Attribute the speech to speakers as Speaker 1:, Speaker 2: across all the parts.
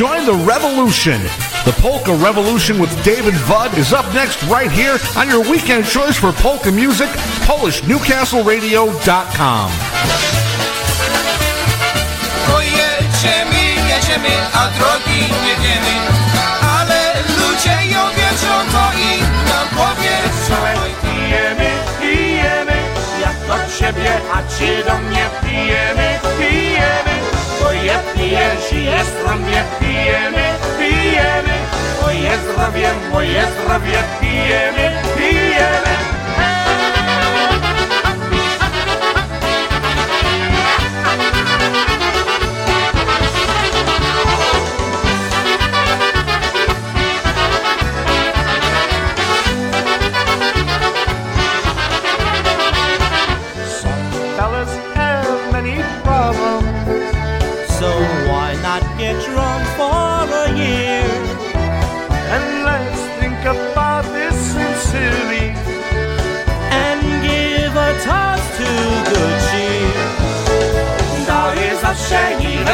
Speaker 1: join the revolution. The Polka Revolution with David Vud is up next right here on your weekend choice for polka music, PolishNewcastleRadio.com.
Speaker 2: Pojedziemy, jedziemy, a drogi nie wiemy, ale ludzie ją wiedzą, to i nam powiedzą.
Speaker 3: Pijemy, pijemy, jak do ciebie, a ci do mnie pijemy, pijemy, je pijenši, je sram je pijene, pijene, moje zdravje, moje.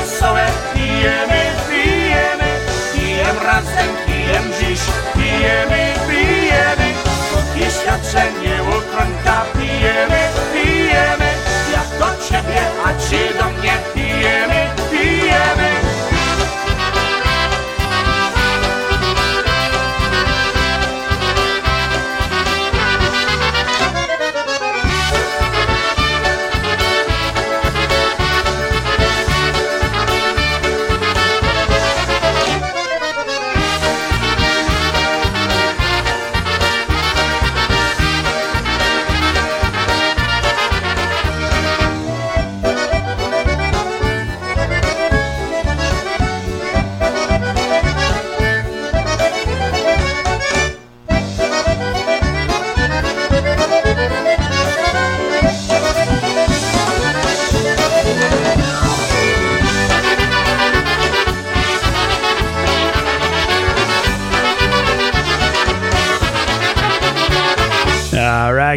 Speaker 3: Wesołe. Pijemy, pijemy, pijem razem, pijem dziś. Pijemy, pijemy, póki świadczenie ukońka. Pijemy, pijemy, jak do ciebie, a ci do mnie.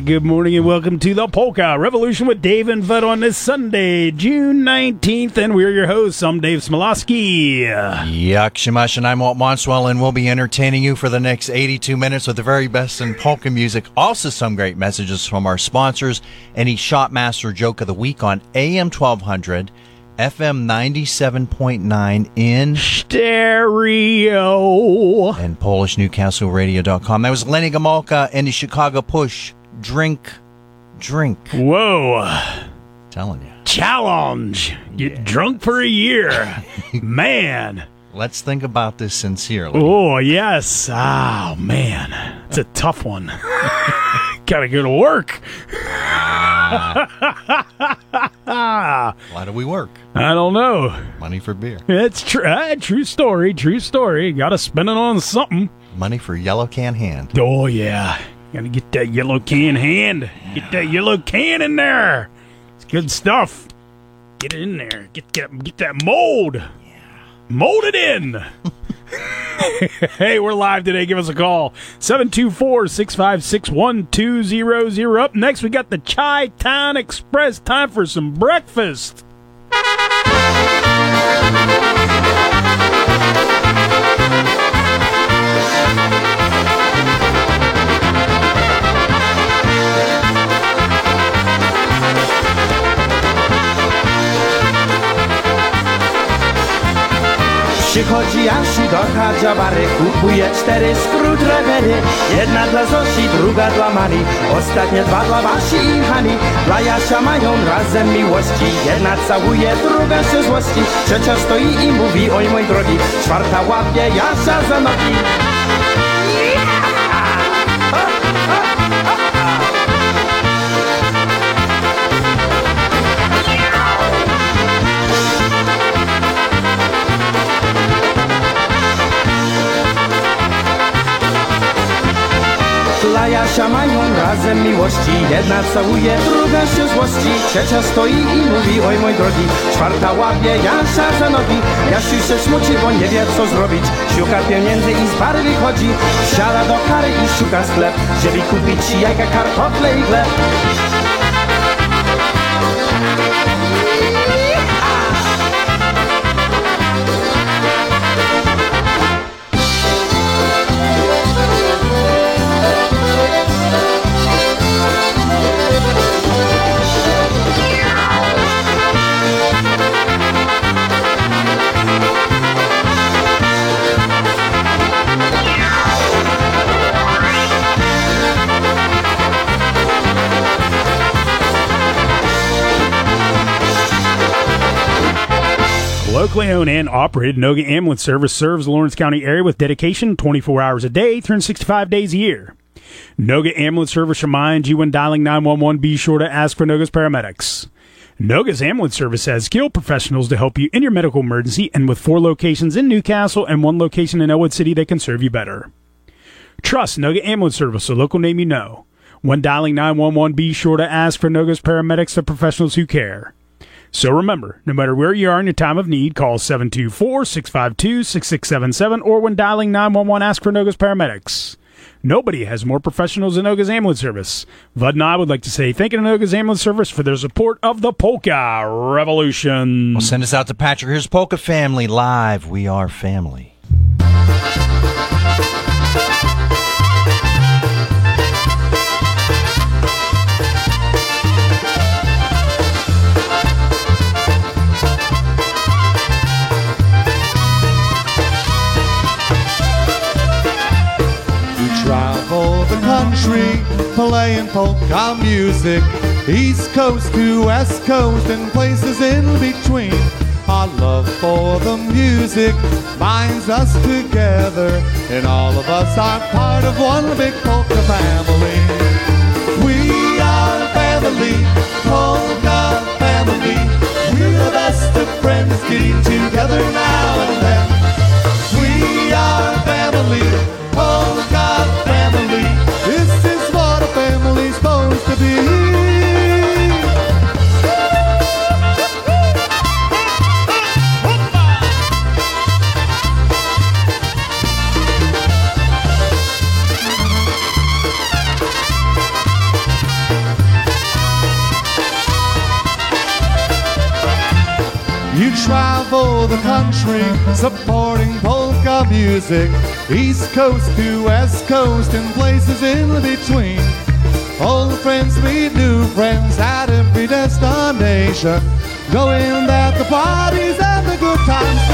Speaker 4: Good morning and welcome to the Polka Revolution with Dave and Vud on this Sunday, June 19th, and we're your hosts. I'm Dave Smialowski.
Speaker 5: Yuck, Shamash, and I'm Walt Monstwil, and we'll be entertaining you for the next 82 minutes with the very best in polka music. Also, some great messages from our sponsors. Any Shotmaster joke of the week on AM 1200, FM 97.9 in
Speaker 4: Stereo.
Speaker 5: and PolishNewcastleRadio.com. That was Lenny Gomulka and the Chicago Push. Drink, drink.
Speaker 4: Whoa.
Speaker 5: Telling you.
Speaker 4: Challenge. Get drunk for a year. Man.
Speaker 5: Let's think about this sincerely.
Speaker 4: Oh, yes. Oh, man. It's a tough one. Gotta go to work.
Speaker 5: Why do we work?
Speaker 4: I don't know.
Speaker 5: Money for beer.
Speaker 4: It's true. Uh, true story. True story. Gotta spend it on something.
Speaker 5: Money for yellow can hand.
Speaker 4: Oh yeah, gotta get that yellow can hand. Get that yellow can in there. It's good stuff. Get it in there. Get get get that mold. Yeah. Mold it in. hey, we're live today. Give us a call. 724-656-1200. Up next, we got the Chai Town Express. Time for some breakfast.
Speaker 6: Przychodzi Jasiu do Kadziabary, kupuje cztery screwdrivery Jedna dla Zosi, druga dla Mari Ostatnie dwa dla Wasi i Hani. Dla Jasia mają razem miłości. Jedna całuje, druga się złości. Trzecia stoi i mówi, oj mój drogi Czwarta łapie Jasia za nogi Jasia mają razem miłości. Jedna całuje, druga się złości. Trzecia stoi i mówi, oj mój drogi Czwarta łapie Jasia za nogi. Jasiu się smuci, bo nie wie co zrobić. Szuka pieniędzy i z bary wychodzi Wsiada do kary i szuka sklep. Żeby kupić jajka, kartofle i chleb
Speaker 4: Locally owned and operated, Noga Ambulance Service serves the Lawrence County area with dedication 24 hours a day, 365 days a year. Noga Ambulance Service reminds you when dialing 911, be sure to ask for Noga's paramedics. Noga's Ambulance Service has skilled professionals to help you in your medical emergency, and with four locations in Newcastle and one location in Ellwood City, they can serve you better. Trust Noga Ambulance Service, a local name you know. When dialing 911, be sure to ask for Noga's paramedics, the professionals who care. So remember, no matter where you are in your time of need, call 724 652 6677 or when dialing 911, ask for Noga's paramedics. Nobody has more professionals than Noga's Ambulance Service. Vud and I would like to say thank you to Noga's Ambulance Service for their support of the Polka Revolution.
Speaker 5: Well, send us out to Patrick. Here's Polka Family Live. We are family.
Speaker 7: Playing polka music, East Coast to West Coast and places in between. Our love for the music binds us together, and all of us are part of one big polka family. We are family, polka family. We're the best of friends, getting together now and then. We are family, travel the country supporting polka music, East Coast to West Coast and places in between. Old friends meet new friends at every destination, going that the parties and the good times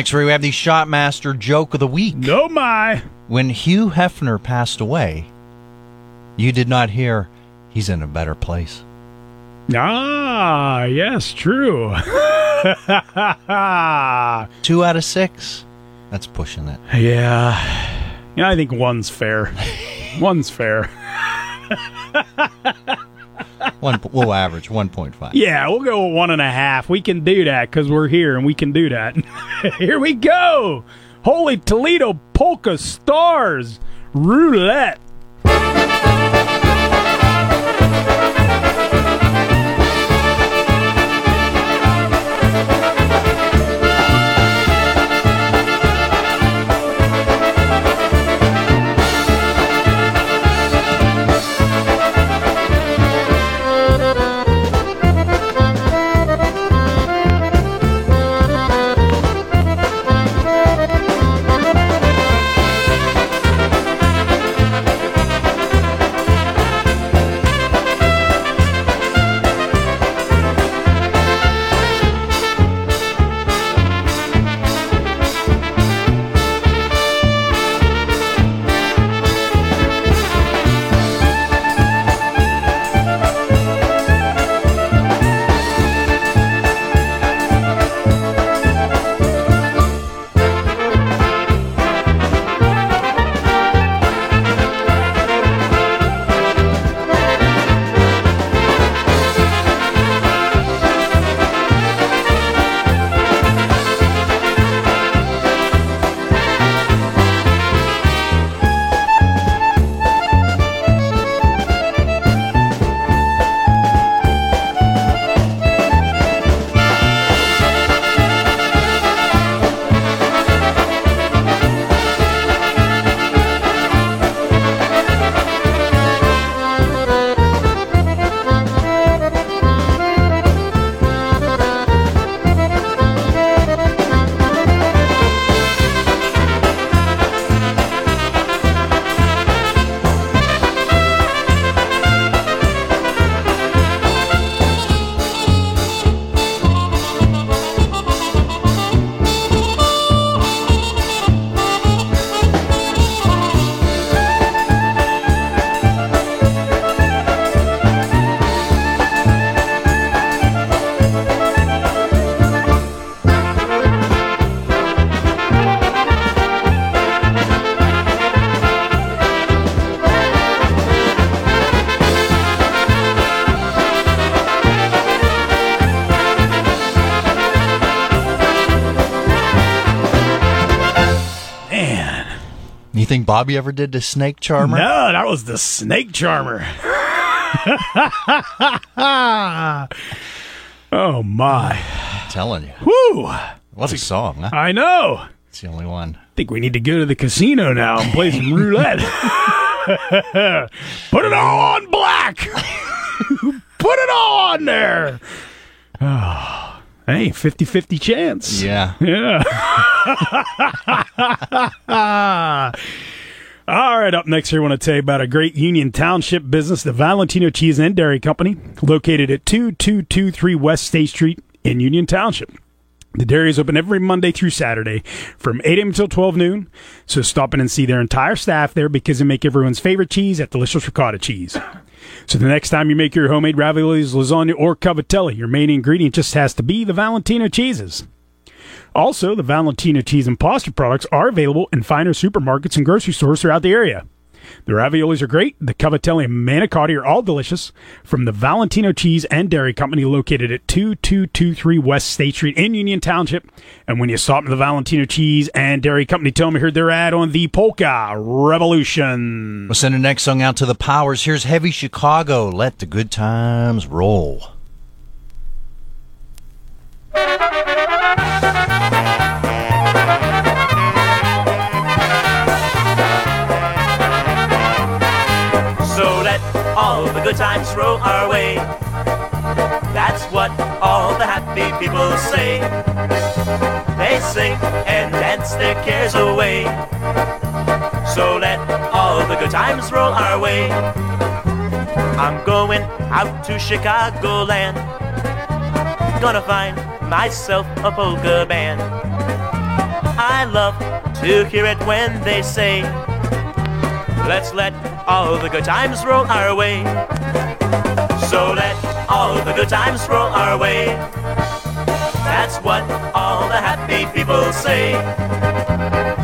Speaker 5: Next, we have the Shotmaster joke of the week.
Speaker 4: No, my.
Speaker 5: When Hugh Hefner passed away, you did not hear he's in a better place.
Speaker 4: Ah, yes, true.
Speaker 5: Two out of six. That's pushing it.
Speaker 4: yeah. Yeah, I think one's fair. one's fair.
Speaker 5: One, we'll average 1.5.
Speaker 4: Yeah, we'll go with one and a half. We can do that because we're here and we can do that. here we go. Holy Toledo Polka Stars Roulette.
Speaker 5: Bobby ever did the snake charmer?
Speaker 4: No, that was the snake charmer. oh my.
Speaker 5: I'm telling you.
Speaker 4: Woo!
Speaker 5: What a song, huh?
Speaker 4: I know.
Speaker 5: It's the only one.
Speaker 4: I think we need to go to the casino now and play some roulette. Put it all on black. Put it all on there. Oh, hey, 50 50 chance.
Speaker 5: Yeah.
Speaker 4: Yeah. All right, up next here, I want to tell you about a great Union Township business, the Valentino Cheese and Dairy Company, located at 2223 West State Street in Union Township. The dairy is open every Monday through Saturday from 8 a.m. until 12 noon. So stop in and see their entire staff there because they make everyone's favorite cheese, that delicious ricotta cheese. So the next time you make your homemade raviolis, lasagna, or cavatelli, your main ingredient just has to be the Valentino cheeses. Also, the Valentino cheese and pasta products are available in finer supermarkets and grocery stores throughout the area. The raviolis are great. The cavatelli and manicotti are all delicious. From the Valentino Cheese and Dairy Company, located at 2223 West State Street in Union Township. And when you stop at the Valentino Cheese and Dairy Company, tell them you heard their ad on the Polka Revolution.
Speaker 5: We'll send the next song out to the powers. Here's Heavy Chicago. Let the good times roll.
Speaker 3: So let all the good times roll our way. That's what all the happy people say. They sing and dance their cares away. So let all the good times roll our way. I'm going out to Chicago Chicagoland. Gonna find myself a polka band. I love to hear it when they say, Let's let all the good times roll our way. So let all the good times roll our way. That's what all the happy people say.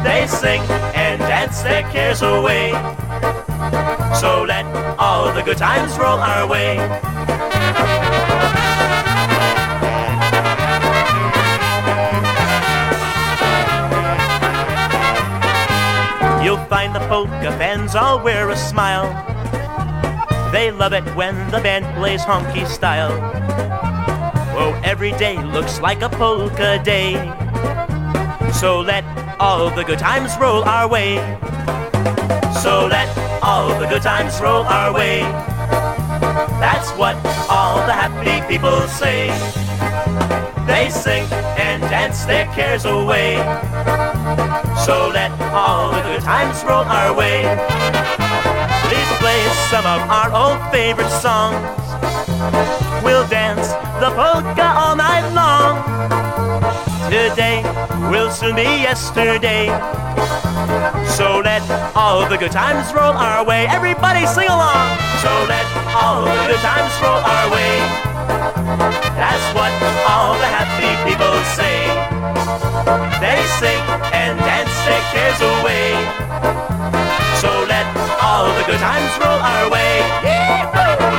Speaker 3: They sing and dance their cares away. So let all the good times roll our way. You'll find the polka fans all wear a smile. They love it when the band plays honky style. Oh, every day looks like a polka day. So let all the good times roll our way. So let all the good times roll our way. That's what all the happy people say. They sing and dance their cares away. So let all the good times roll our way. Please play some of our old favorite songs. We'll dance the polka all night long. Today will soon be yesterday. So let all the good times roll our way. Everybody sing along. So let all the good times roll our way. That's what all the happy people say. They sing and dance cares away. So let all the good times roll our way. Yee-hoo!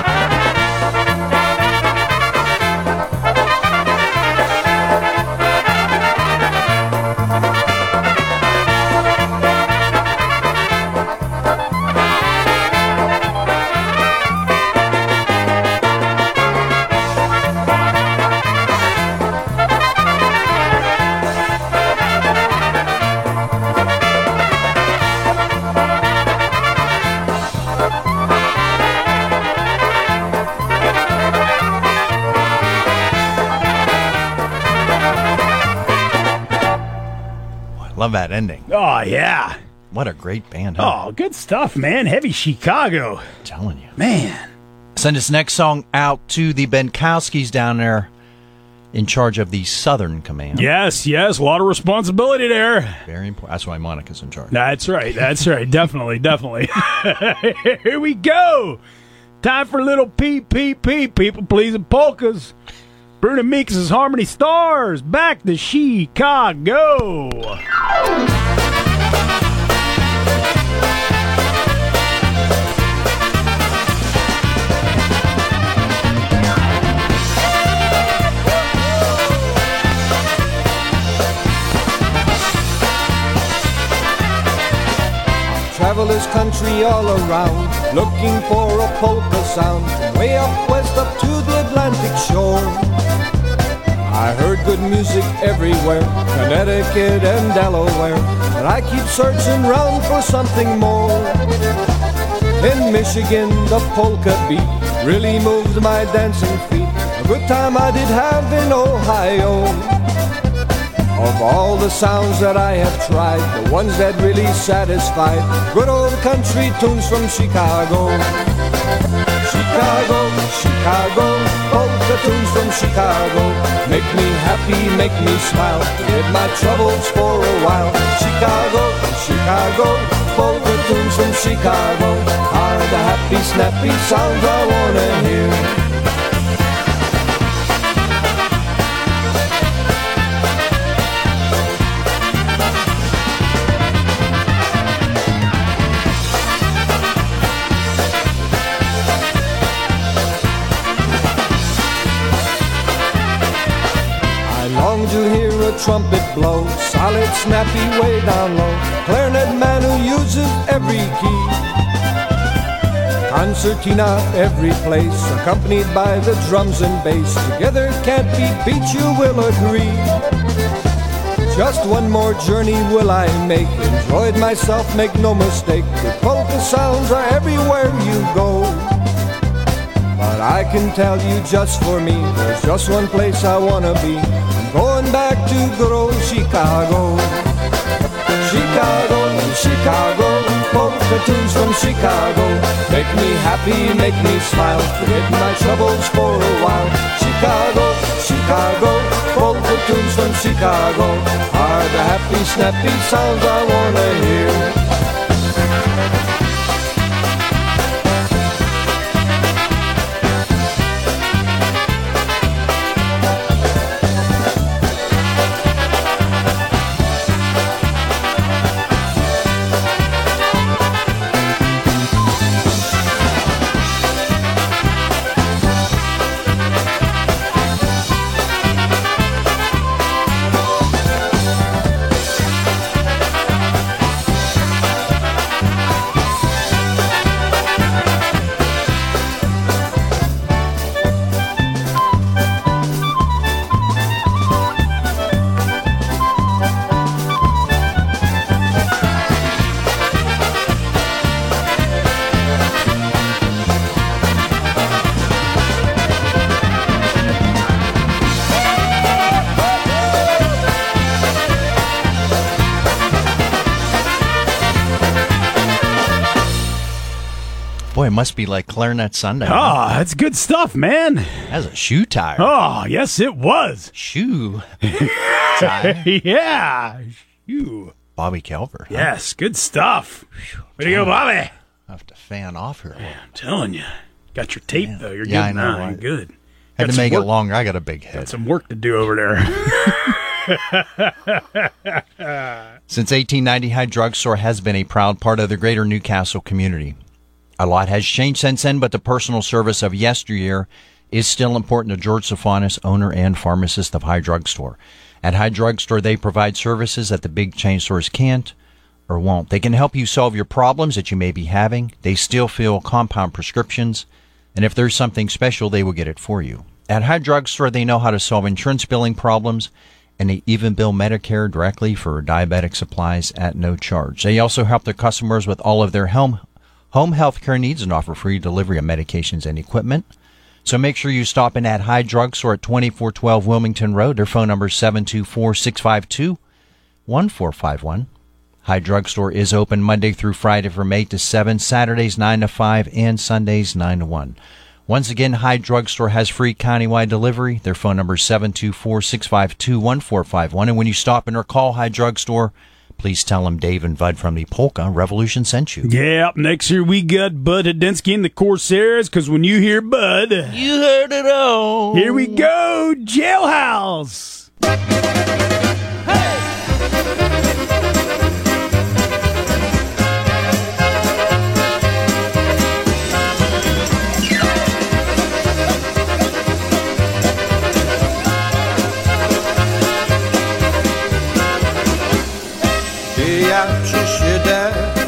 Speaker 5: Love that ending.
Speaker 4: Oh, yeah.
Speaker 5: What a great band. Huh?
Speaker 4: Oh, good stuff, man. Heavy Chicago.
Speaker 5: I'm telling you.
Speaker 4: Man.
Speaker 5: Send this next song out to the Benkowskis down there in charge of the Southern Command.
Speaker 4: Yes, yes. A lot of responsibility there.
Speaker 5: Very important. That's why Monica's in charge.
Speaker 4: That's right. That's right. definitely, definitely. Here we go. Time for a little PPP. People pleasing polkas. Bruno Meeks' Harmony Stars. Back to Chicago.
Speaker 8: travel this country all around, looking for a polka sound, way up west up to the Atlantic shore. I heard good music everywhere, Connecticut and Delaware, and I keep searching round for something more. In Michigan, the polka beat really moved my dancing feet. A good time I did have in Ohio. Of all the sounds that I have tried, the ones that really satisfied, good old country tunes from Chicago. Chicago, Chicago, polka tunes from Chicago. Make me happy, make me smile, forget my troubles for a while. Chicago, Chicago, polka tunes from Chicago are the happy, snappy sounds I wanna hear. Trumpet blow, solid, snappy, way down low. Clarinet man who uses every key. Concertina every place, accompanied by the drums and bass. Together can't be beat, you will agree. Just one more journey will I make. Enjoyed myself, make no mistake. The polka sounds are everywhere you go. But I can tell you just for me, there's just one place I wanna be. Going back to good old Chicago. Chicago, Chicago, polka tunes from Chicago. Make me happy, make me smile, forget my troubles for a while. Chicago, Chicago, polka tunes from Chicago are the happy, snappy sounds I wanna hear.
Speaker 5: Clarinet Sunday.
Speaker 4: Ah, that's good stuff, man.
Speaker 5: That's a shoe tire.
Speaker 4: Oh, yes, it was.
Speaker 5: Shoe tire.
Speaker 4: yeah. You.
Speaker 5: Bobby Kelver. huh?
Speaker 4: Yes, good stuff. Way to go, Bobby.
Speaker 5: I have to fan off here. little.
Speaker 4: I'm telling you. Got your tape, though. You're
Speaker 5: Yeah, I know, right.
Speaker 4: Good.
Speaker 5: Had
Speaker 4: Got
Speaker 5: to make
Speaker 4: work-
Speaker 5: it longer. I got a big head.
Speaker 4: Got some work to do over there.
Speaker 5: Since 1890, High Drugstore has been a proud part of the greater Newcastle community. A lot has changed since then, but the personal service of yesteryear is still important to George Sophonis, owner and pharmacist of High Drugstore. At High Drugstore, they provide services that the big chain stores can't or won't. They can help you solve your problems that you may be having. They still fill compound prescriptions, and if there's something special, they will get it for you. At High Drugstore, they know how to solve insurance billing problems, and they even bill Medicare directly for diabetic supplies at no charge. They also help their customers with all of their home home health care needs and offer free delivery of medications and equipment. So make sure you stop in at High Drugstore at 2412 Wilmington Road. Their phone number is 724 652 1451. High Drugstore is open Monday through Friday from 8 to 7, Saturdays 9 to 5, and Sundays 9 to 1. Once again, High Drugstore has free countywide delivery. Their phone number is 724 652 1451. And when you stop in or call High Drugstore, please tell them Dave and Bud from the Polka Revolution sent you.
Speaker 4: yeah, up next here we got Bud Hundenski and the Corsairs, because when you hear Bud,
Speaker 5: You heard it all.
Speaker 4: here we go, Jailhouse.
Speaker 9: Czy jak przyszedł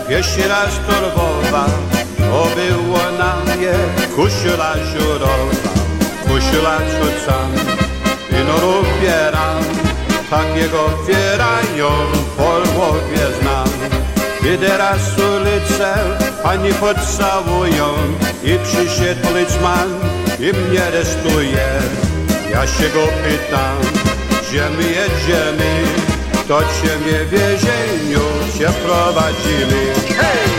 Speaker 9: jeszcze raz torbowa, to było na mnie kusiula żurowa, kusiula rzucam i no rubieram, takiego fierają w głowie znam. Gdy raz ulicę pani pocałują i przyszedł liczman i mnie restuje. Ja się go pytam, gdzie my jedziemy, to cię mnie w więzieniu się prowadzimy. Hej!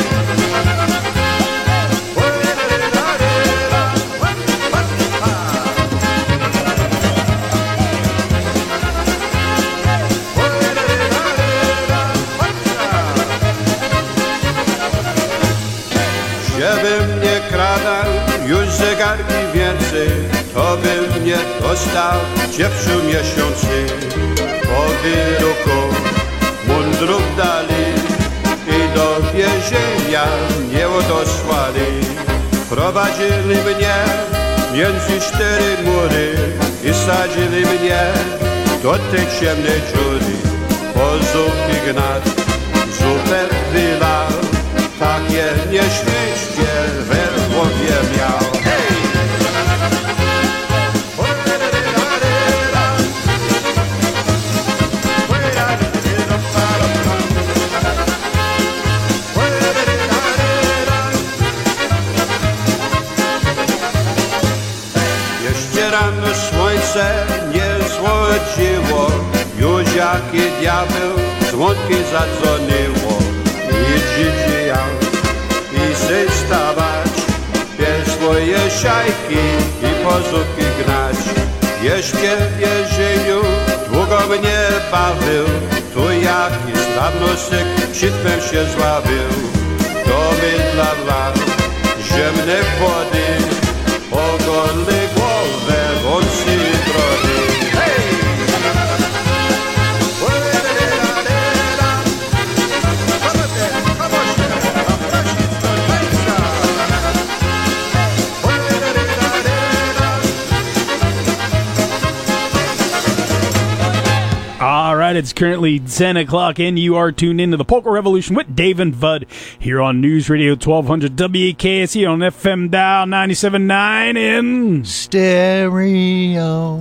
Speaker 9: Żebym nie kradał już zegarki więcej, to bym nie dostał ciepszy miesiący. Po wyroku mundrów dali i do więzienia nie odosłali. Prowadzili mnie między cztery mury i sadzili mnie do tej ciemnej dziury. Po zupie gnat, zupę wylał, takie nieszczęście we głowie miał. Złodziło, już jaki diabeł dzwonki zadzwoniło. I dzidział i se stawać, pies swoje siajki i pozówki gnać. Jeszcze w więzieniu długo mnie bawił, tu jaki sławnostek przytwem się zławił. To my dla lat, ziemne wody, ogolny
Speaker 4: it's currently 10 o'clock, and you are tuned into the Polka Revolution with Dave and Vud here on News Radio 1200 WKST on FM dial 97.9 in
Speaker 5: stereo.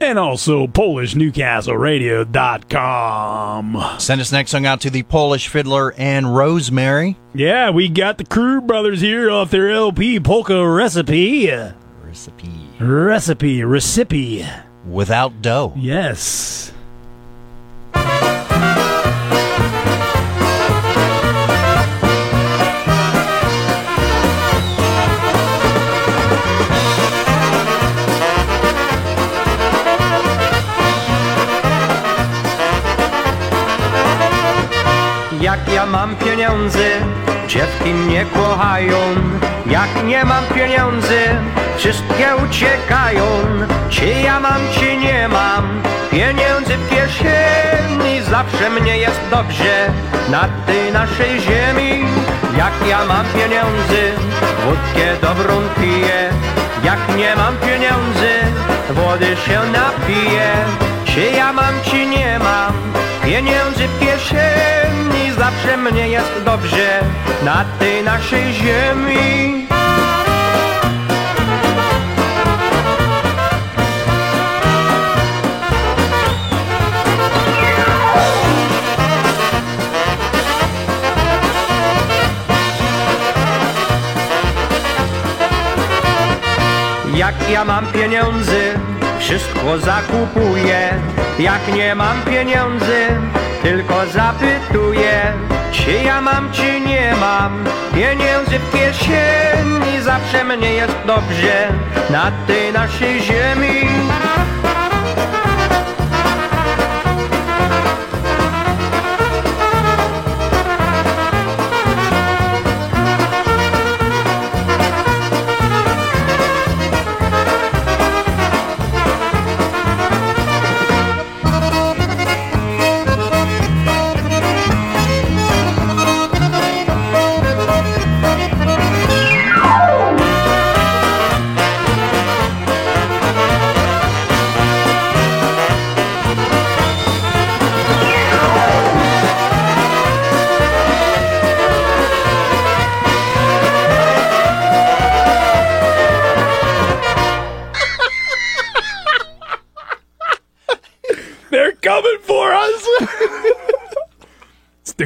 Speaker 4: And also PolishNewcastleRadio.com.
Speaker 5: Send us next song out to the Polish Fiddler and Rosemary.
Speaker 4: Yeah, we got the Crew Brothers here off their LP Polka Recipe.
Speaker 5: Recipe.
Speaker 4: Recipe, recipe.
Speaker 5: Without dough.
Speaker 4: Yes.
Speaker 10: Jak ja mam pieniądze, dziewki mnie kochają. Jak nie mam pieniędzy, wszystkie uciekają. Czy ja mam, czy nie mam, pieniędzy w kieszeni. Zawsze mnie jest dobrze na tej naszej ziemi. Jak ja mam pieniędzy, wódkę dobrą piję. Jak nie mam pieniędzy, wody się napiję. Czy ja mam, czy nie mam, pieniędzy kieszeni. Zawsze mnie jest dobrze na tej naszej ziemi. Jak ja mam pieniądze, wszystko zakupuję. Jak nie mam pieniędzy, tylko zapytuję, czy ja mam, czy nie mam. Pieniędzy w kieszeni, zawsze mnie jest dobrze na tej naszej ziemi.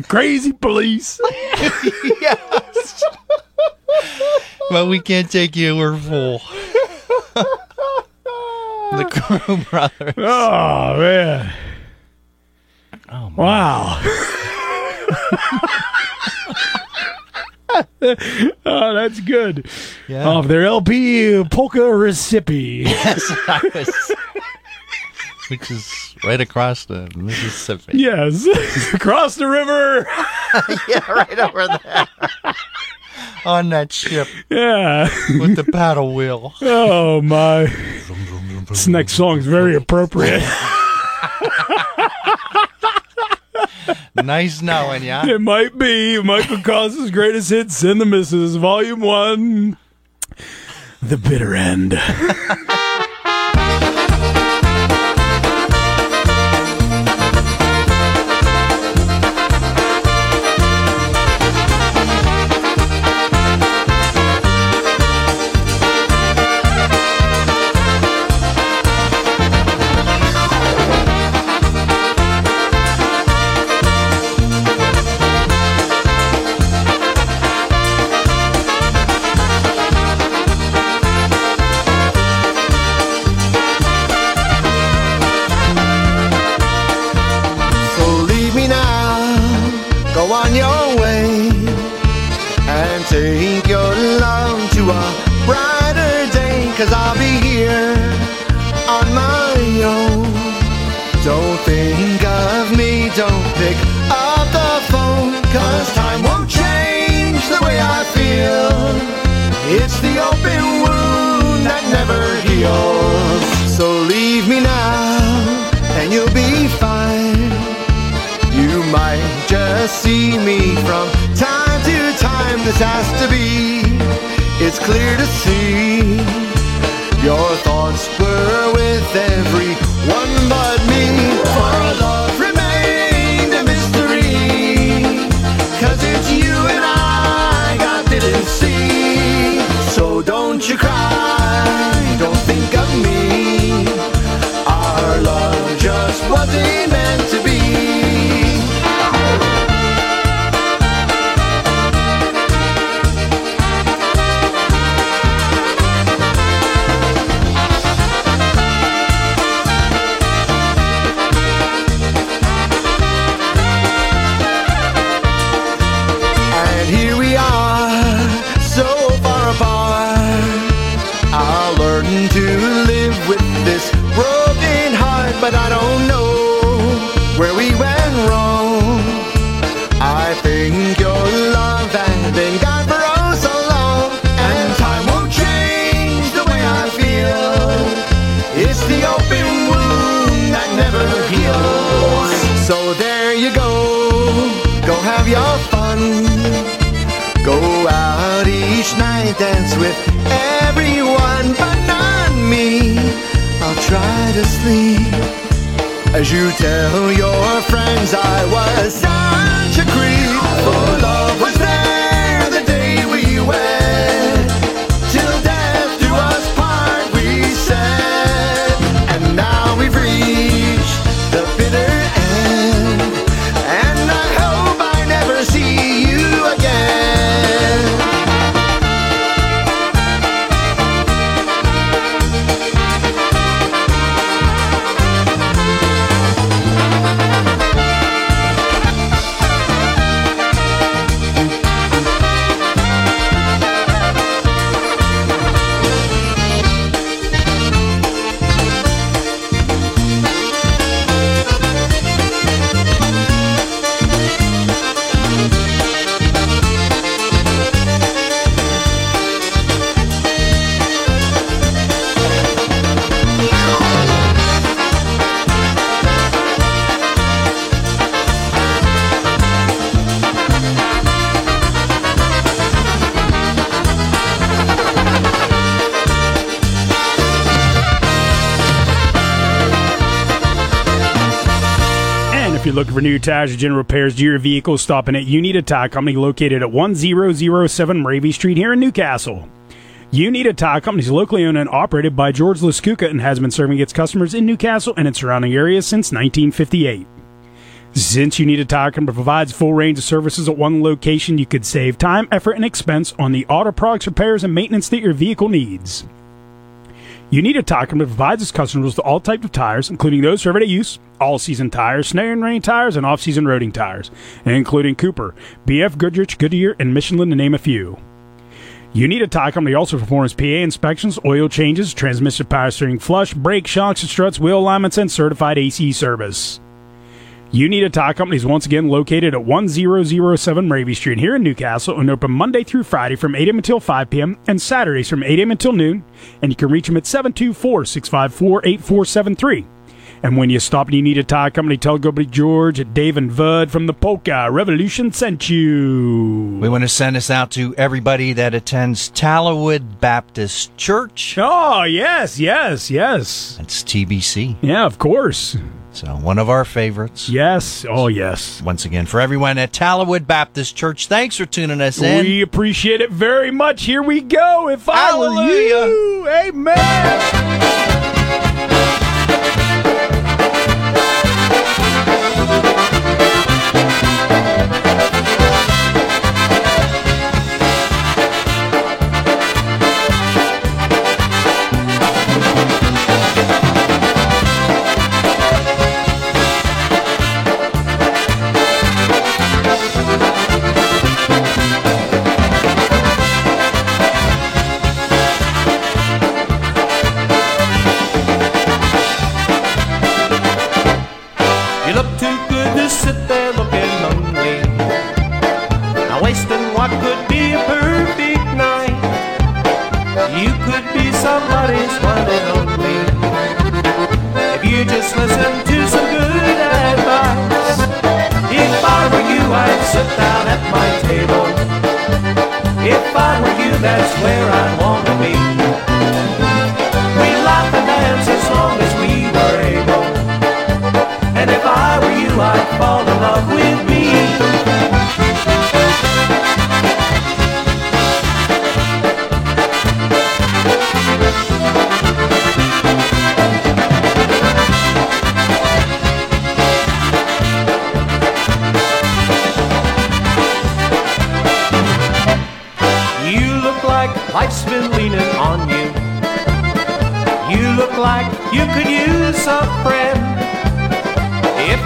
Speaker 4: Crazy police.
Speaker 5: yes. but we can't take you. We're full. the Crew Brothers.
Speaker 4: Oh man.
Speaker 5: Oh, my.
Speaker 4: wow. oh, that's good.
Speaker 5: Yeah.
Speaker 4: Off their LP Polka Recipe.
Speaker 5: Yes, I was. Which is right across the Mississippi.
Speaker 4: Yes. Across the river.
Speaker 5: yeah, right over there. On that ship
Speaker 4: Yeah.
Speaker 5: with the paddle wheel.
Speaker 4: Oh my. This next song's very appropriate.
Speaker 5: Nice knowing ya.
Speaker 4: It might be Michael Cos's greatest hits in the misses, volume one. The bitter end.
Speaker 11: see me from time to time. This has to be, it's clear to see. Your thoughts were with everyone but me. For love remained a mystery. Cause it's you and I God didn't see. So don't you cry, as you for
Speaker 4: new tires general repairs to your vehicle, stop in at You Need a Tire Company located at 1007 Ravy Street here in Newcastle. You Need a Tire Company is locally owned and operated by George Laskuka and has been serving its customers in Newcastle and its surrounding areas since 1958. Since You Need a Tire Company provides full range of services at one location, you could save time, effort, and expense on the auto products, repairs, and maintenance that your vehicle needs. Unita Tire Company provides its customers with all types of tires, including those for everyday use, all-season tires, snow and rain tires, and off-season roading tires, including Cooper, BF Goodrich, Goodyear, and Michelin, to name a few. Unita Tire Company also performs PA inspections, oil changes, transmission power steering flush, brake shocks and struts, wheel alignments, and certified AC service. Unita Tire Company is once again located at 1007 Ravy Street here in Newcastle and open Monday through Friday from 8 a.m. until 5 p.m. and Saturdays from 8 a.m. until noon. And you can reach them at 724 654 8473. And when you stop and you need a tire company, tell Gilbert George Dave and Bud from the Polka Revolution sent you.
Speaker 5: We want to send this out to everybody that attends Tallowood Baptist Church.
Speaker 4: Oh, yes, yes, yes.
Speaker 5: That's TBC.
Speaker 4: Yeah, of course.
Speaker 5: So, one of our favorites.
Speaker 4: Yes. Oh, yes.
Speaker 5: Once again, for everyone at Tallowood Baptist Church, thanks for tuning us in.
Speaker 4: We appreciate it very much. Here we go. If I were you, amen.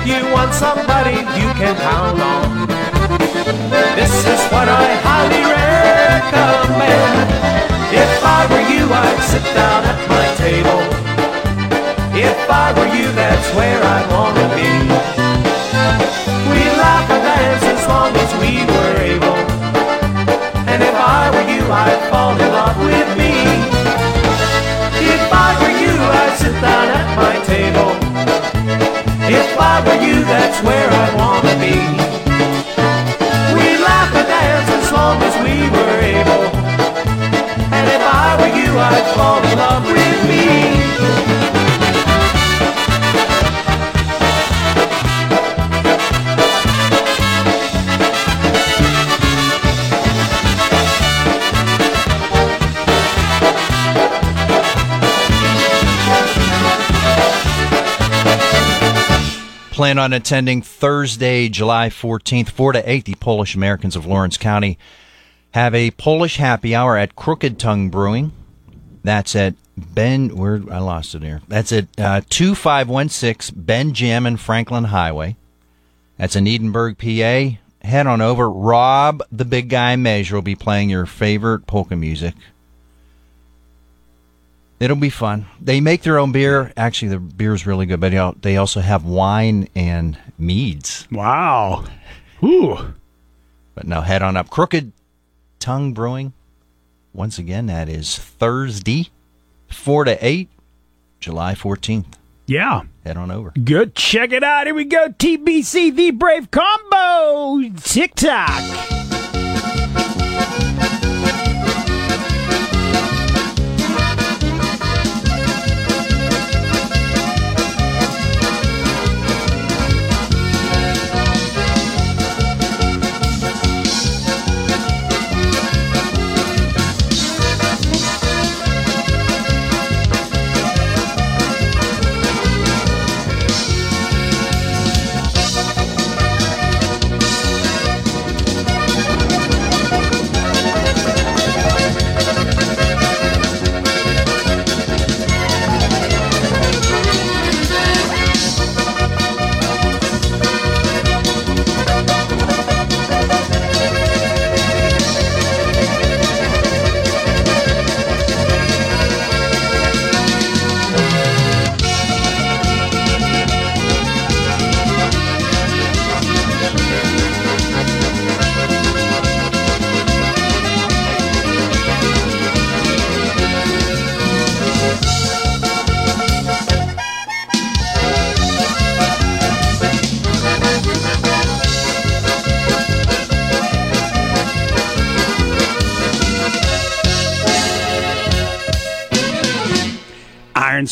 Speaker 12: You want somebody you can count on, this is what I highly recommend. If I were you, I'd sit down at my table. If I were you, that's where I'd want to be. We laugh and dance as long as we were able. And if I were you, I'd If I were you, that's where I'd want to be. We'd laugh and dance as long as we were able. And if I were you, I'd fall in love with me.
Speaker 5: Plan on attending Thursday, July 14th, 4 to 8. The Polish Americans of Lawrence County have a Polish happy hour at Crooked Tongue Brewing. That's at Ben, where I lost it here. That's at uh, 2516 Benjamin Franklin Highway. That's in Edinburg, PA. Head on over. Rob, the big guy measure, will be playing your favorite polka music. It'll be fun. They make their own beer. Actually, the beer is really good, but they also have wine and meads.
Speaker 4: Wow. Ooh.
Speaker 5: But now head on up. Crooked Tongue Brewing. Once again, that is Thursday, 4 to 8, July 14th.
Speaker 4: Yeah.
Speaker 5: Head on over.
Speaker 4: Good. Check it out. Here we go. TBC, the Brave Combo. TikTok.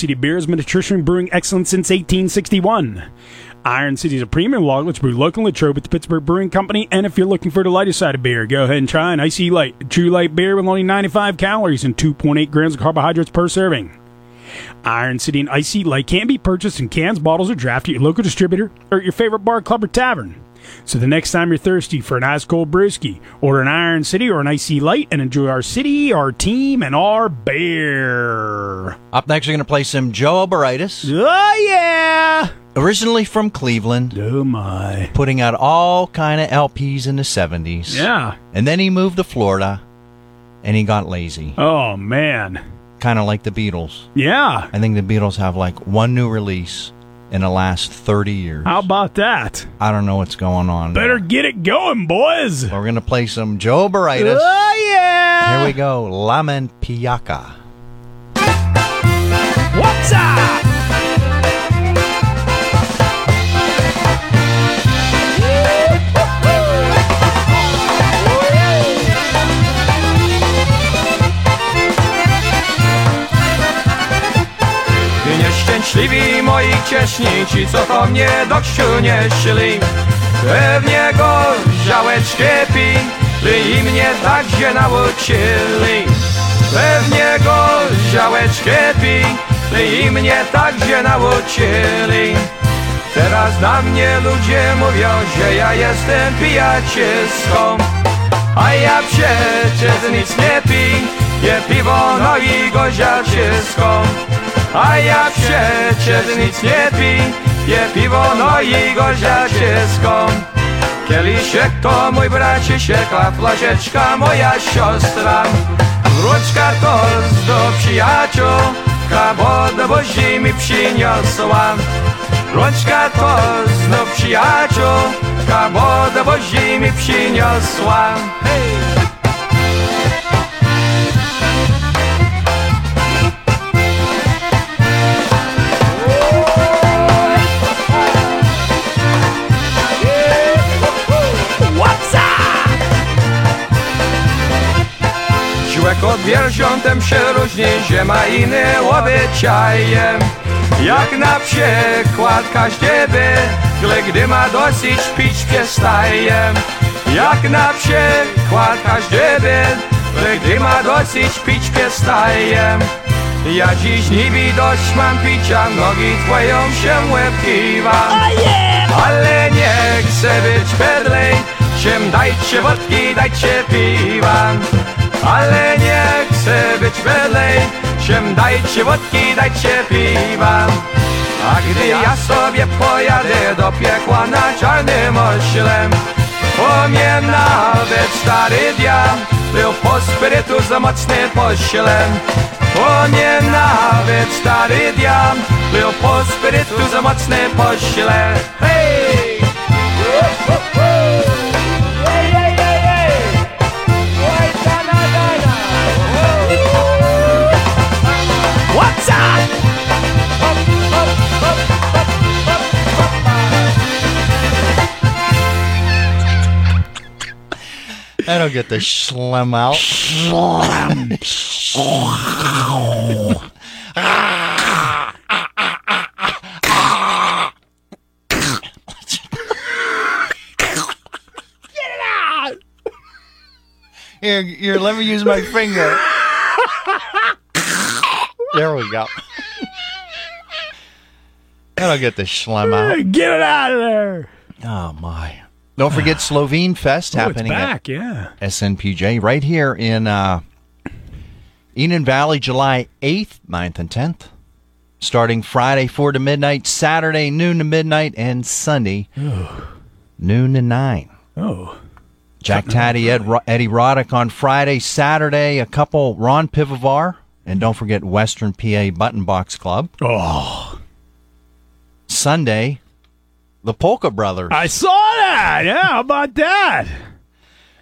Speaker 4: City Beer has been a traditional brewing excellence since 1861. Iron City is a premium lager that's brewed locally in Latrobe at the Pittsburgh Brewing Company. And if you're looking for the lighter side of beer, go ahead and try an IC Light, true light beer with only 95 calories and 2.8 grams of carbohydrates per serving. Iron City and IC Light can be purchased in cans, bottles, or draft at your local distributor or at your favorite bar, club, or tavern. So the next time you're thirsty for an ice cold brewski, order an Iron City or an IC Light and enjoy our city, our team, and our beer.
Speaker 5: Up next, we're going to play some Joe Oberitis.
Speaker 4: Oh yeah!
Speaker 5: Originally from Cleveland.
Speaker 4: Oh my!
Speaker 5: Putting out all kind of LPs in the '70s.
Speaker 4: Yeah.
Speaker 5: And then he moved to Florida, and he got lazy.
Speaker 4: Oh man.
Speaker 5: Kind of like the Beatles.
Speaker 4: Yeah.
Speaker 5: I think the Beatles have like one new release in the last 30 years.
Speaker 4: How about that?
Speaker 5: I don't know what's going on.
Speaker 4: Better get it going, boys.
Speaker 5: We're going to play some Joe Baritis.
Speaker 4: Oh yeah!
Speaker 5: Here we go. Lamen Piaka.
Speaker 4: What's up?
Speaker 13: Nieszczęśliwi moi cieśni, ci co to mnie do kciu nie szli Pewnie go pi, by i mnie także nauczyli. Pewnie go pi, by i mnie także nauczyli. Teraz na mnie ludzie mówią, że ja jestem pijaczyską A ja przecież nic nie pi, je piwo no i goziaczyską a ja przecież nic nie pi, je piwo no i goziaczyską Kieliszek to mój braciszek, a flaszeczka moja siostra. Wróczka to do przyjaciół, bo do wozi mi przyniosła. Rączka to znów przyjaciół, bo do wozi mi przyniosła. Hej! Człowiek od wierzątem się różni, że ma inne obyczaje Jak na przykład każdy by, gdy ma dosyć pić przestaje Jak na przykład każdy by, gdy ma dosyć pić przestaje ja dziś niby dość mam picia, nogi twoją się łebkiwam Ale nie chcę być pedlej, czym dajcie wodki, dajcie piwa. Ale nie chcę być pedlej, czym dajcie wodki, dajcie piwa. A gdy ja sobie pojadę do piekła na czarnym oślem Po mnie nawet stary diam był po spirytu za mocny poślem. Po mnie nawet stary diam był po spirytu za mocny pośle. Hej!
Speaker 5: I don't get the schlem out. Here, here, let me use my finger. there we go. I don't get the schlem out.
Speaker 4: Get it out of there.
Speaker 5: Oh my! Don't forget Slovene Fest
Speaker 4: Oh,
Speaker 5: happening
Speaker 4: back,
Speaker 5: at
Speaker 4: yeah.
Speaker 5: SNPJ right here in uh, Enon Valley, July eighth, 9th, and tenth. Starting Friday four to midnight, Saturday noon to midnight, and Sunday noon to nine.
Speaker 4: Oh.
Speaker 5: Jack Tady, Ed, Eddie Rodick on Friday, Saturday, a couple Ron Pivovar, and don't forget Western PA Button Box Club.
Speaker 4: Oh.
Speaker 5: Sunday, the Polka Brothers.
Speaker 4: I saw that. Yeah, how about that?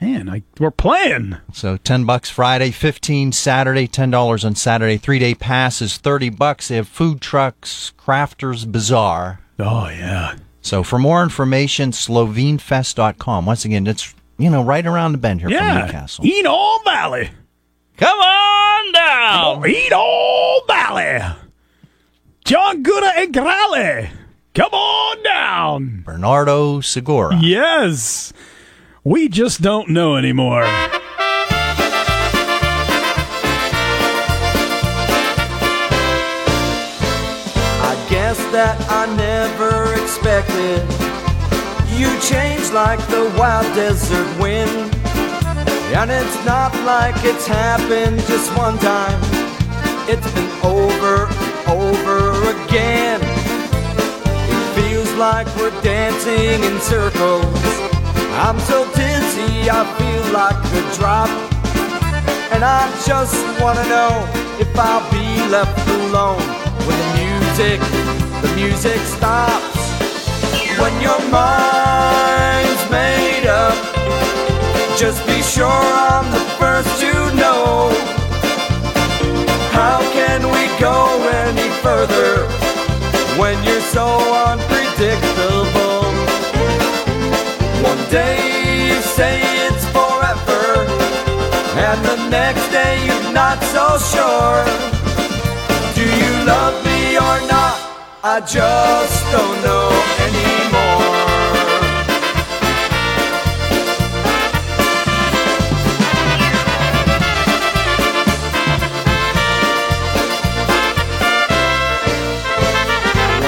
Speaker 4: Man, I, we're playing.
Speaker 5: So ten bucks Friday, fifteen Saturday, ten dollars on Saturday. Three day pass is thirty bucks. They have food trucks, crafters, bazaar.
Speaker 4: Oh yeah.
Speaker 5: So for more information, SloveneFest.com. Once again, it's you know right around the bend here from
Speaker 4: Yeah.
Speaker 5: Newcastle.
Speaker 4: Eat all valley.
Speaker 5: Come on down.
Speaker 4: Eat all valley. John Gura and Grale. Come on down.
Speaker 5: Bernardo Segura.
Speaker 4: Yes. We just don't know anymore.
Speaker 11: I guess that I never expected you change like the wild desert wind. And it's not like it's happened just one time. It's been over and over again. Like we're dancing in circles. I'm so dizzy, I feel like a drop. And I just wanna know if I'll be left alone when the music, the music stops. When your mind's made up, just be sure I'm the first to know. How can we go any further when you're so unpredictable? Say it's forever, and the next day you're not so sure. Do you love me or not? I just don't know anymore.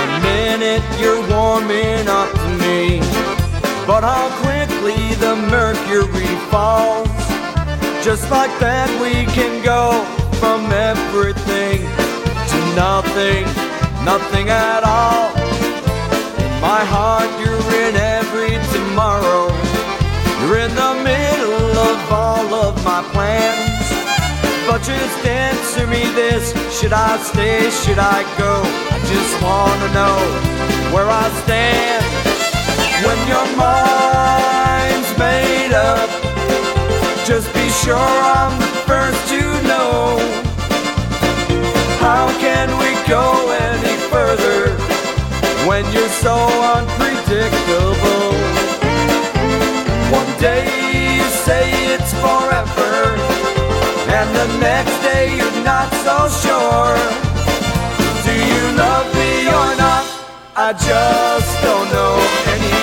Speaker 11: One minute you're warming up to me, but how quickly the mercury falls. Just like that, we can go from everything to nothing, nothing at all. In my heart, you're in every tomorrow. You're in the middle of all of my plans. But just answer me this Should I stay, should I go? I just wanna know where I stand When your mind's made up Just be sure I'm the first to know How can we go any further When you're so unpredictable One day you say it's forever and the next day you're not so sure. Do you love me or not? I just don't know anymore.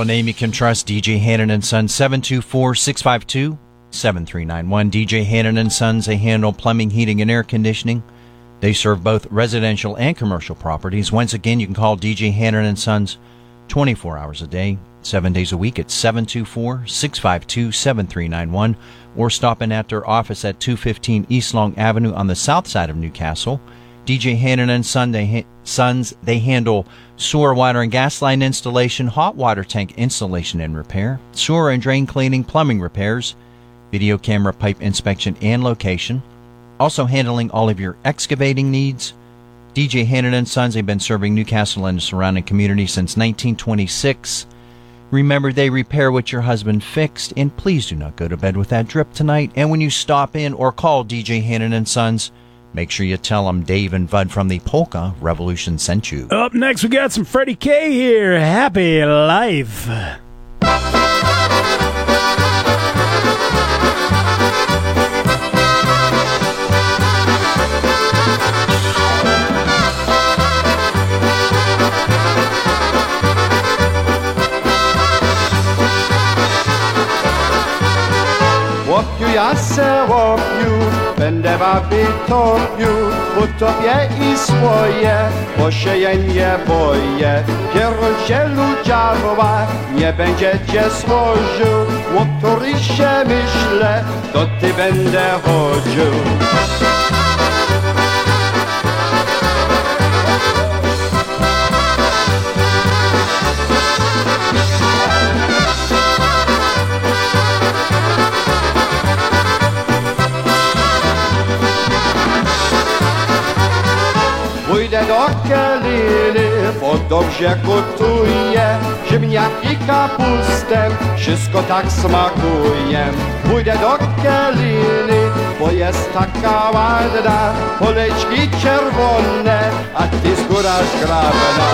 Speaker 5: A name you can trust. DJ Hannon and Sons 724 652 7391. DJ Hannon and Sons, they handle plumbing, heating, and air conditioning. They serve both residential and commercial properties. Once again, you can call DJ Hannon and Sons 24 hours a day, 7 days a week at 724 652 7391 or stop in at their office at 215 East Long Avenue on the south side of Newcastle. DJ Hannon and Sons, they handle sewer, water, and gas line installation, hot water tank installation and repair, sewer and drain cleaning, plumbing repairs, video camera pipe inspection and location. Also handling all of your excavating needs. DJ Hannon and Sons, they've been serving Newcastle and the surrounding community since 1926. Remember, they repair what your husband fixed, and please do not go to bed with that drip tonight. And when you stop in or call DJ Hannon and Sons, make sure you tell them Dave and Bud from the Polka Revolution sent you.
Speaker 4: Up next, we got some Freddie K here. Happy life.
Speaker 9: opp ju, jag ser opp ju. Men det var vilt opp ju, mot opp jeg i nie boję, pierdzielu dziarła, nie będziecie złożył. Motoryście myślę, to ty będę chodził. o dobře kutuje, že mě i kapustem, všechno tak smakuje. Půjde do keliny, pojest taká vadna, polečky červoné a ty
Speaker 4: skuraš kravena.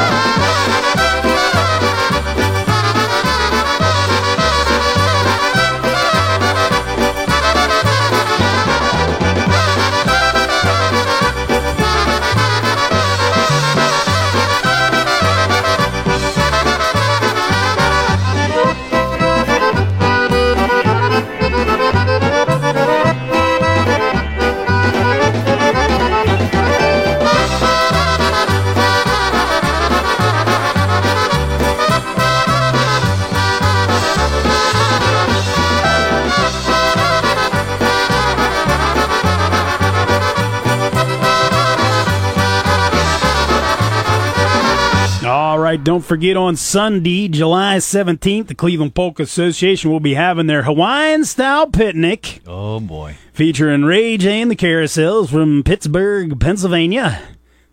Speaker 4: Don't forget on Sunday, July 17th, the Cleveland Polka Association will be having their Hawaiian style picnic
Speaker 5: Oh boy.
Speaker 4: featuring Ray J and the Carousels from Pittsburgh, Pennsylvania.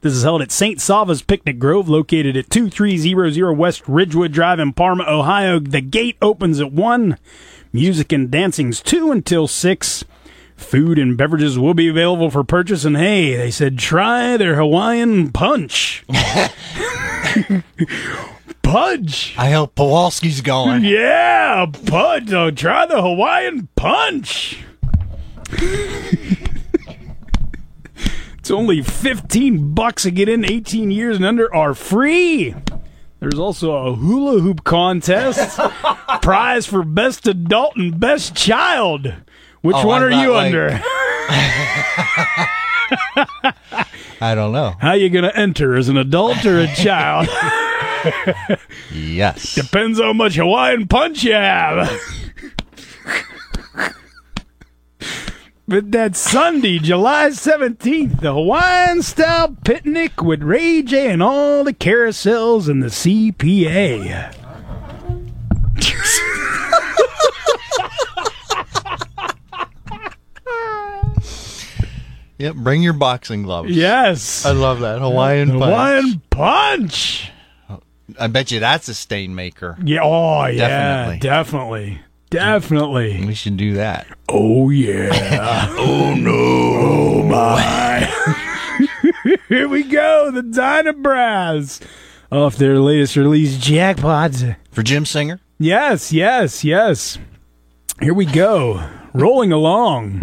Speaker 4: This is held at St. Sava's Picnic Grove, located at 2300 West Ridgewood Drive in Parma, Ohio. The gate opens at 1. Music and dancing's 2 until 6. Food and beverages will be available for purchase. And hey, they said try their Hawaiian punch. punch.
Speaker 5: I hope Pawalski's going.
Speaker 4: Yeah, punch. Oh, try the Hawaiian punch. it's only 15 bucks to get in. 18 years and under are free. There's also a hula hoop contest. Prize for best adult and best child. Which
Speaker 5: Oh,
Speaker 4: one
Speaker 5: I'm
Speaker 4: are you
Speaker 5: like-
Speaker 4: under?
Speaker 5: I don't know.
Speaker 4: How you going to enter as an adult or a child?
Speaker 5: Yes.
Speaker 4: Depends how much Hawaiian punch you have. but that Sunday, July 17th, the Hawaiian style picnic with Ray J and all the carousels and the CPA.
Speaker 5: Yep. Bring your boxing gloves.
Speaker 4: Yes.
Speaker 5: I love that Hawaiian punch.
Speaker 4: Hawaiian punch.
Speaker 5: I bet you that's a stain maker.
Speaker 4: Yeah. Oh, yeah.
Speaker 5: Definitely.
Speaker 4: Definitely. Definitely.
Speaker 5: We should do that.
Speaker 4: Oh, yeah.
Speaker 5: oh no.
Speaker 4: Oh, my. Here we go. The Dynabrass off their latest release, Jackpots.
Speaker 5: For Jim Singer?
Speaker 4: Yes, yes, yes. Here we go. Rolling along.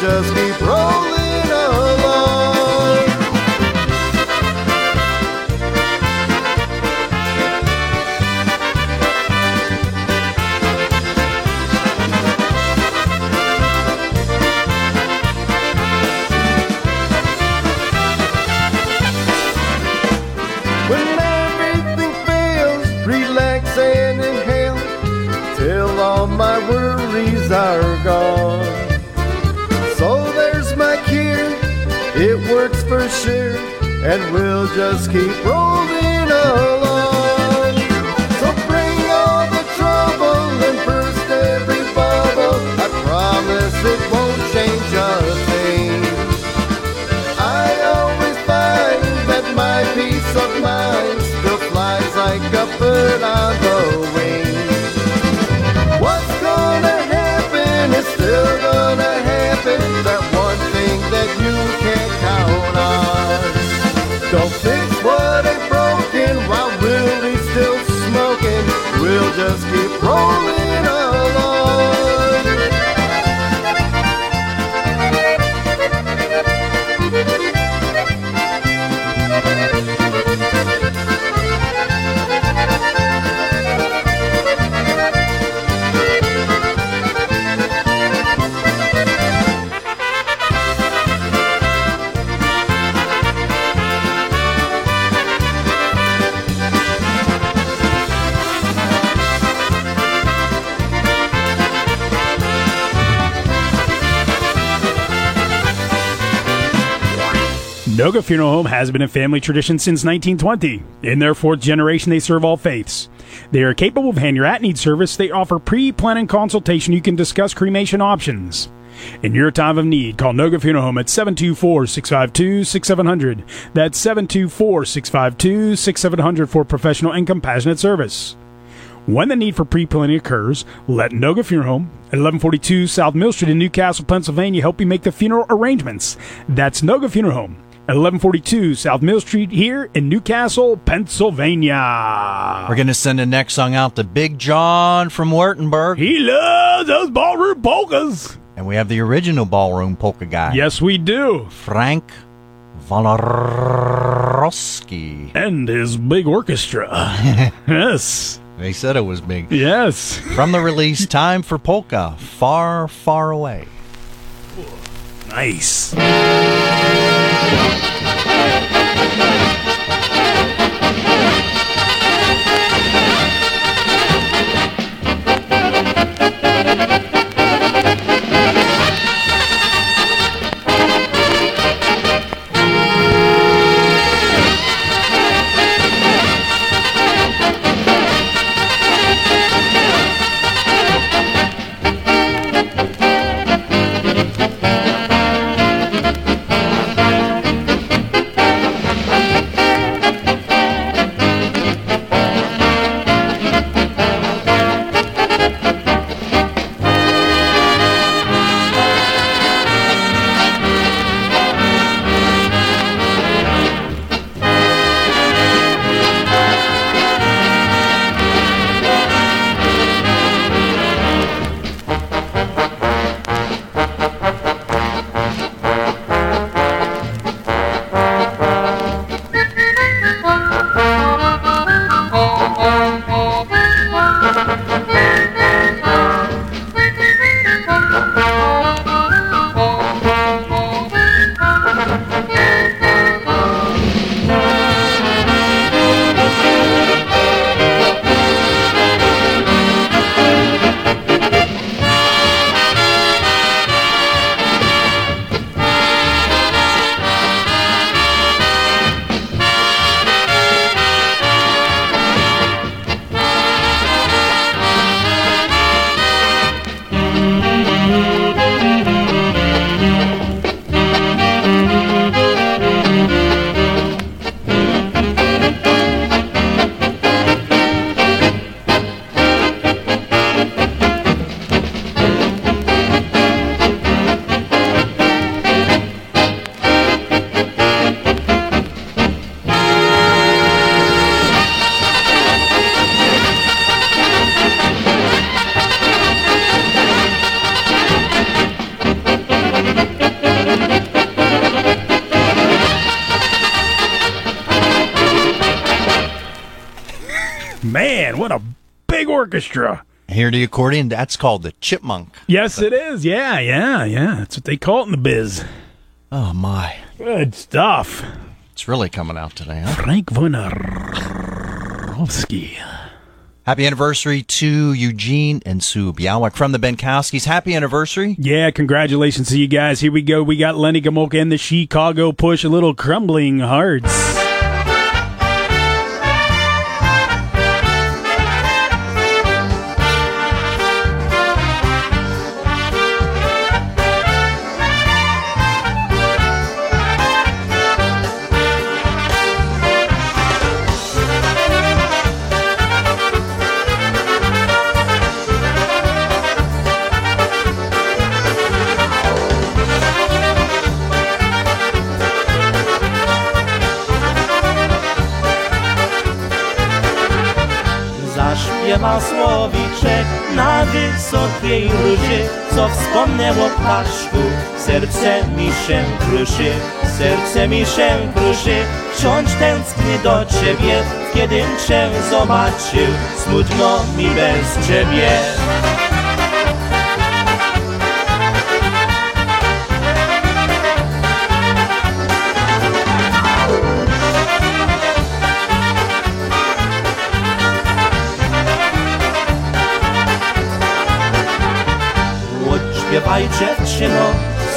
Speaker 11: Just keep rolling and we'll just keep rolling along.
Speaker 4: Noga Funeral Home has been a family tradition since 1920. In their fourth generation, they serve all faiths. They are capable of hand your at need service. They offer pre planning consultation. You can discuss cremation options. In your time of need, call Noga Funeral Home at 724 652 6700. That's 724 652 6700 for professional and compassionate service. When the need for pre-planning occurs, let Noga Funeral Home at 1142 South Mill Street in Newcastle, Pennsylvania help you make the funeral arrangements. That's Noga Funeral Home at 1142 South Mill Street here in Newcastle, Pennsylvania.
Speaker 5: We're going to send the next song out to Big John from Wurtemburg.
Speaker 4: He loves those ballroom polkas.
Speaker 5: And we have the original ballroom polka guy.
Speaker 4: Yes, we do.
Speaker 5: Frank Wojnarowski.
Speaker 4: And his big orchestra. yes.
Speaker 5: They said it was big.
Speaker 4: Yes.
Speaker 5: From the release Time for Polka, Far, Far Away.
Speaker 4: Nice.
Speaker 5: The accordion? That's called the chipmunk.
Speaker 4: Yes, it is. Yeah, yeah, yeah. That's what they call it in the biz.
Speaker 5: Oh, my.
Speaker 4: Good stuff.
Speaker 5: It's really coming out today, huh?
Speaker 4: Frank Wojnarowski.
Speaker 5: Happy anniversary to Eugene and Sue Białek from the Benkowskis. Happy anniversary.
Speaker 4: Yeah, congratulations to you guys. Here we go. We got Lenny Gomulka and the Chicago Push, a little crumbling hearts.
Speaker 3: Zaśpiewał słowiczek na wysokiej róży, co wspomniało ptaszku. Serce mi się kruszy, serce mi się kruszy, wciąż tęsknię do ciebie, kiedym cię zobaczył, smutno mi bez ciebie. Śpiewaj dziewczyno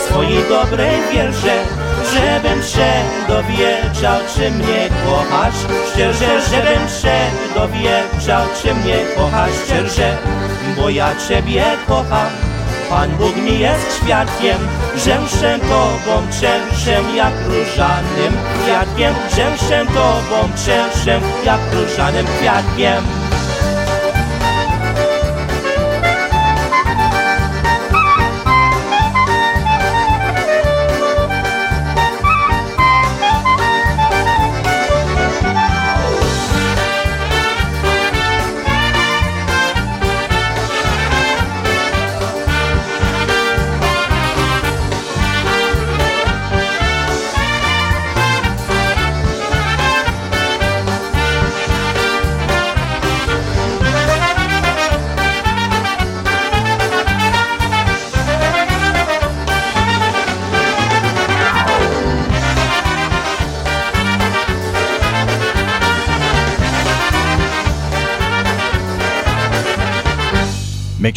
Speaker 3: swojej dobrej wierze Żebym się dowiedział, czy mnie kochasz. Szczerze, żebym się dowiedział, czy mnie kochasz. Szczerze, bo ja Ciebie kocham. Pan Bóg mi jest świadkiem, się Tobą cieszę jak różanym kwiatkiem. Się Tobą cieszę jak różanym kwiatkiem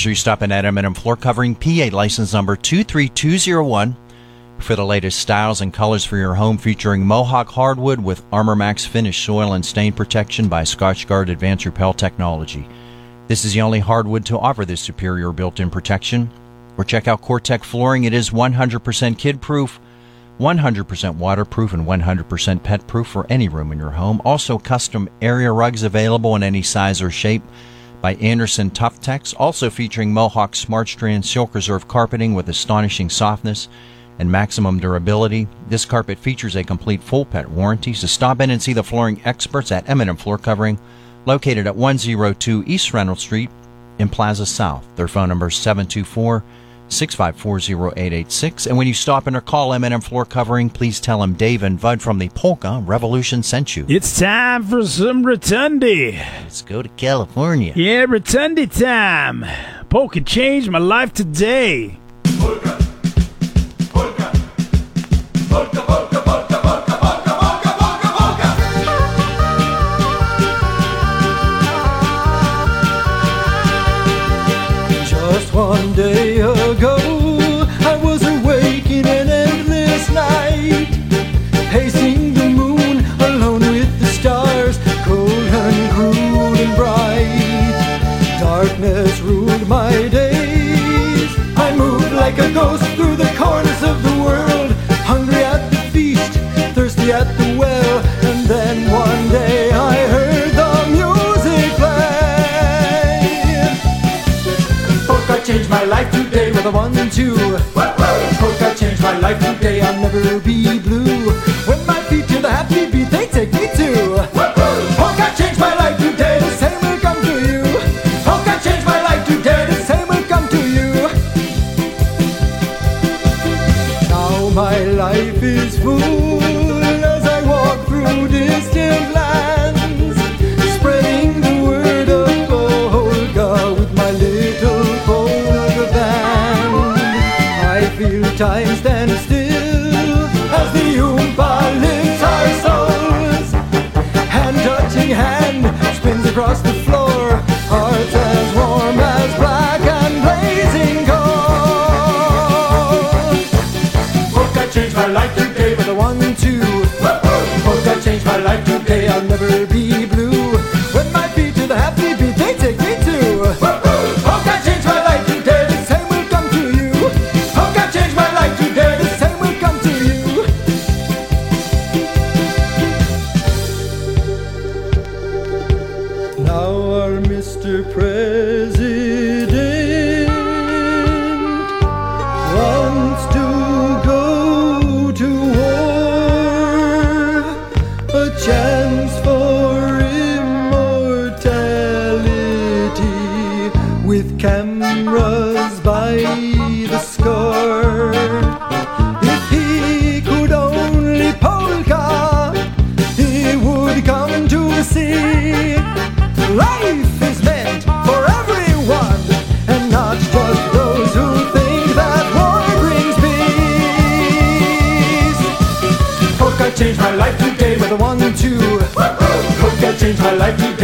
Speaker 5: sure you stop in at M&M Floor Covering, PA license number 23201 for the latest styles and colors for your home featuring Mohawk hardwood with Armor Max finish soil and stain protection by Scotchgard Advanced Repel Technology. This is the only hardwood to offer this superior built-in protection. Or check out COREtec flooring. It is 100% kid-proof, 100% waterproof, and 100% pet-proof for any room in your home. Also, custom area rugs available in any size or shape by Anderson Tuftex, also featuring Mohawk Smart Strand Silk Reserve carpeting with astonishing softness and maximum durability. This carpet features a complete full pet warranty, so stop in and see the flooring experts at M&M Floor Covering, located at 102 East Reynolds Street in Plaza South. Their phone number is 724 654 0886. And when you stop in or call M&M Floor Covering, please tell them Dave and Bud from the Polka Revolution sent you.
Speaker 4: It's time for some rotundi.
Speaker 5: Let's go to California.
Speaker 4: Yeah, rotundi time.
Speaker 8: Polka changed my life today. One and two. Changed my life today, I'll never be blue. Never my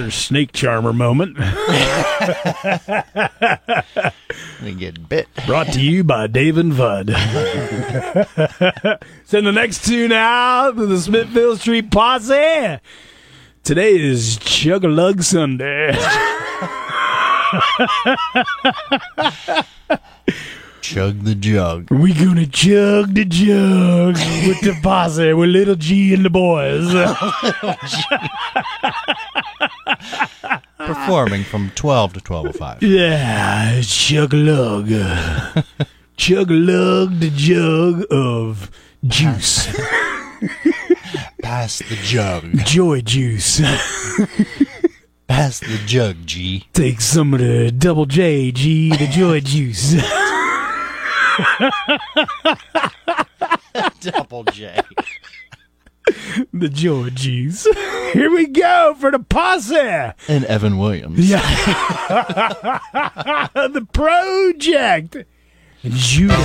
Speaker 4: Another snake charmer moment.
Speaker 5: we get bit.
Speaker 4: Brought to you by Dave and Bud. Send the next two now to the Smithfield Street Posse. Today is Chug a Lug Sunday.
Speaker 5: Chug the jug.
Speaker 4: We gonna chug the jug with the posse with little G and the boys.
Speaker 5: Performing from 12 to 12.05.
Speaker 4: yeah, chug lug. chug lug the jug of juice.
Speaker 5: Pass the jug.
Speaker 4: Joy juice.
Speaker 5: Pass the jug, G.
Speaker 4: Take some of the double J, G, the joy juice.
Speaker 5: Double J.
Speaker 4: the Georgies. Here we go for the posse.
Speaker 5: And Evan Williams.
Speaker 4: Yeah. the project. Judah.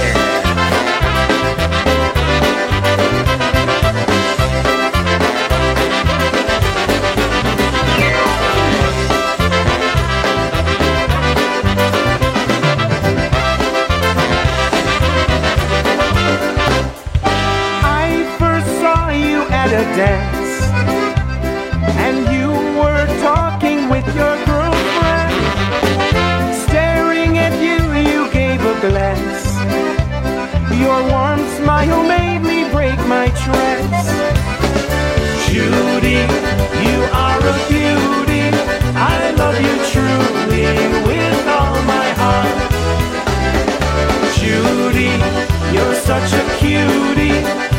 Speaker 12: Dance, and you were talking with your girlfriend. Staring at you, you gave a glance. Your warm smile made me break my trance. Judy, you are a beauty. I love you truly with all my heart. Judy, you're such a cutie.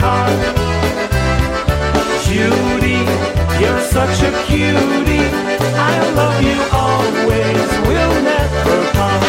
Speaker 12: heart. Judy, you're such a cutie. I love you always,
Speaker 14: we'll never part.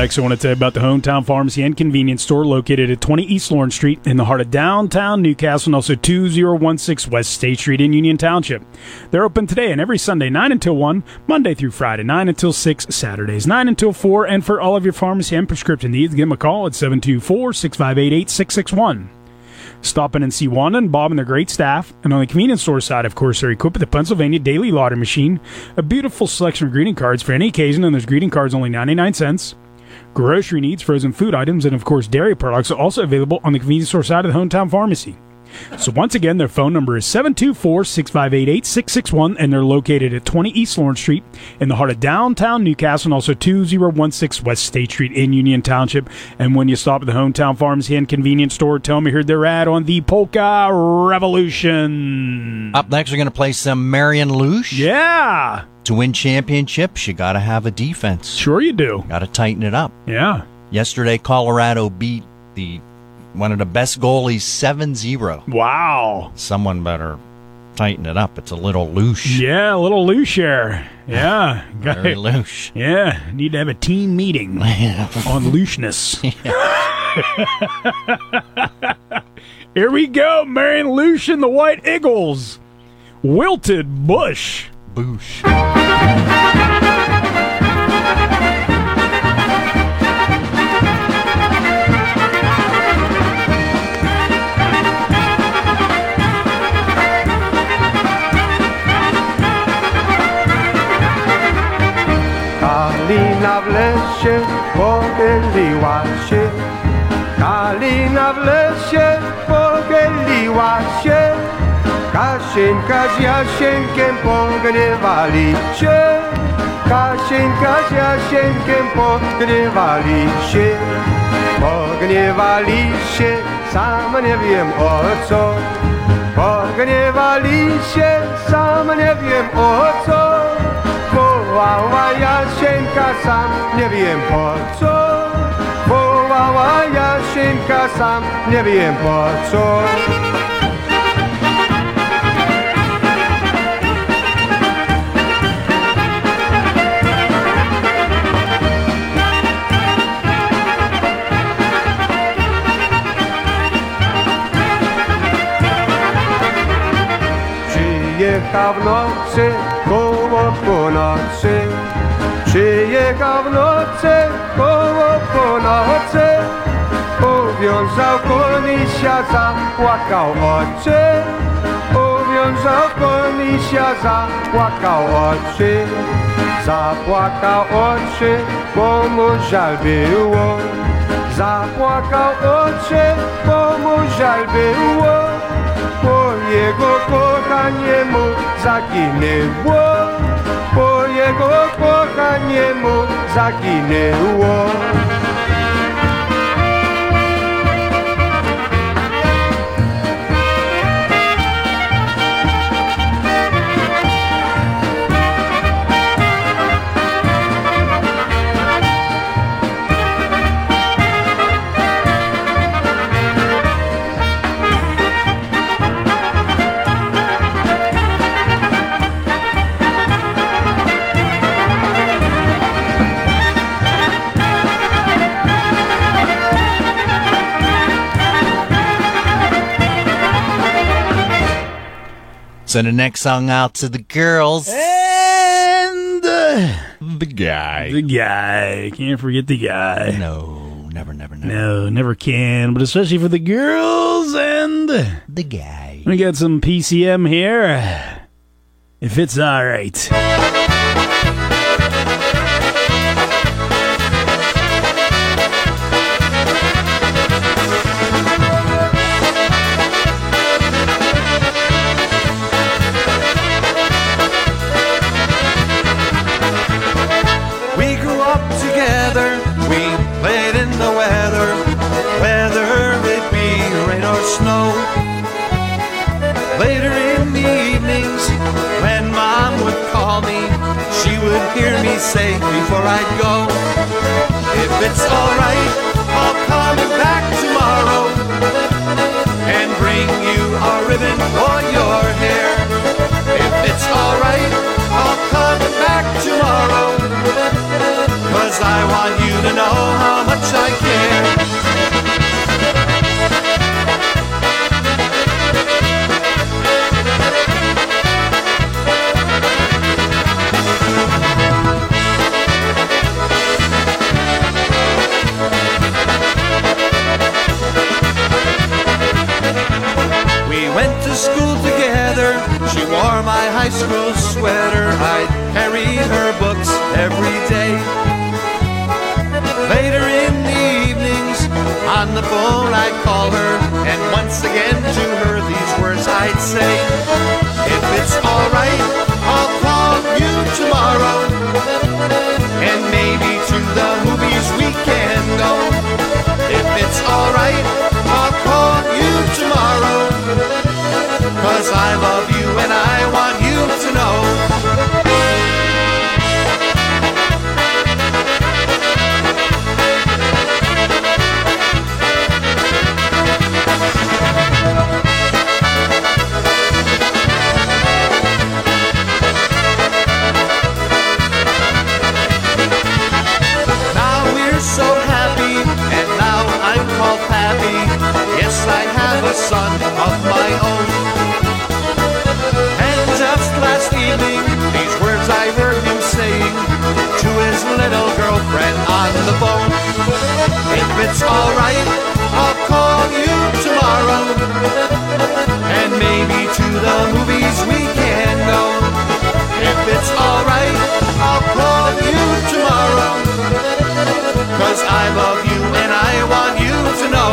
Speaker 4: Next, I want to tell you about the Hometown Pharmacy and Convenience Store located at 20 East Lawrence Street in the heart of downtown New Castle and also 2016 West State Street in Union Township. They're open today and every Sunday, 9 until 1, Monday through Friday, 9 until 6, Saturdays, 9 until 4. And for all of your pharmacy and prescription needs, give them a call at 724 658 8661. Stop in and see Wanda and Bob and their great staff. And on the convenience store side, of course, they're equipped with the Pennsylvania Daily Lottery Machine, a beautiful selection of greeting cards for any occasion, and those greeting cards only 99 cents. Grocery needs, frozen food items, and of course, dairy products are also available on the convenience store side of the hometown pharmacy. So once again, their phone number is 724-658-8661, and they're located at 20 East Lawrence Street in the heart of downtown New Castle, and also 2016 West State Street in Union Township. And when you stop at the hometown pharmacy and convenience store, tell them you heard their ad on the Polka Revolution.
Speaker 5: Up next, we're going to play some Marion Lush.
Speaker 4: Yeah.
Speaker 5: To win championships, you got to have a defense.
Speaker 4: Sure, you do.
Speaker 5: Got to tighten it up.
Speaker 4: Yeah.
Speaker 5: Yesterday, Colorado beat the one of the best goalies 7-0.
Speaker 4: Wow.
Speaker 5: Someone better tighten it up. It's a little loose.
Speaker 4: Yeah, a little loose here. Yeah.
Speaker 5: Very loose.
Speaker 4: Yeah. Need to have a team meeting on looseness. Here we go. Marion Lush and the White Eagles. Wilted Bush.
Speaker 5: Boosh.
Speaker 14: Kalina w lesie pochyliła się. Kalina w lesie pochyliła się. Kasieńka z Jasieńkiem pogrywali się. Kasieńka z Jasieńkiem pogrywali się. Pogniewali się, sam nie wiem o co. Pogniewali się, sam nie wiem o co Wołała Jasieńka, sam nie wiem po co. Wołała Jasieńka, sam nie wiem po co. Przyjechał w nocy koło północy Przyjechał w nocy koło północy Uwiązał konisia, zapłakał oczy. Uwiązał konisia, zapłakał oczy. Zapłakał oczy, bo mu żal było. Zapłakał oczy, bo mu żal było jego kochaniemu zaginęło, po jego kochaniemu zaginęło.
Speaker 5: Send the next song out to the girls.
Speaker 4: And uh,
Speaker 5: the guy.
Speaker 4: the guy. Can't forget the guy.
Speaker 5: No, never, never, never.
Speaker 4: No, never can. But especially for the girls and
Speaker 5: The guy.
Speaker 4: we got some PCM here. If it's all right.
Speaker 11: Cause I want you to know how much I care. We went to school together. She wore my high school sweater. I'd carry her books every day. On the phone I'd call her, and once again to her these words I'd say. If it's alright, I'll call you tomorrow, and maybe to the movies we can go. If it's alright, I'll call you tomorrow, cause I love you and I want you Pappy. Yes, I have a son of my own. And just last evening, these words I heard him saying to his little girlfriend on the phone. If it's alright, I'll call you tomorrow. And maybe to the movies we can go. If it's alright, I'll call. Cause I love you and I want you to know.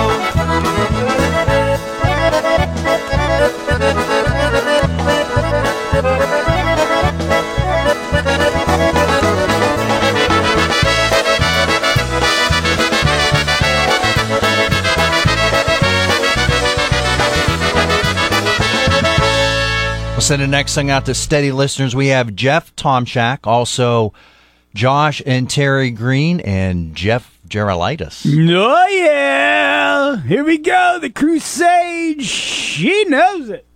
Speaker 5: We'll send the next song out to steady listeners. We have Jeff Tomchak, also Josh and Terry Green, and Jeff Gerolitis.
Speaker 4: Oh, yeah. Here we go. The Crusade. She knows it.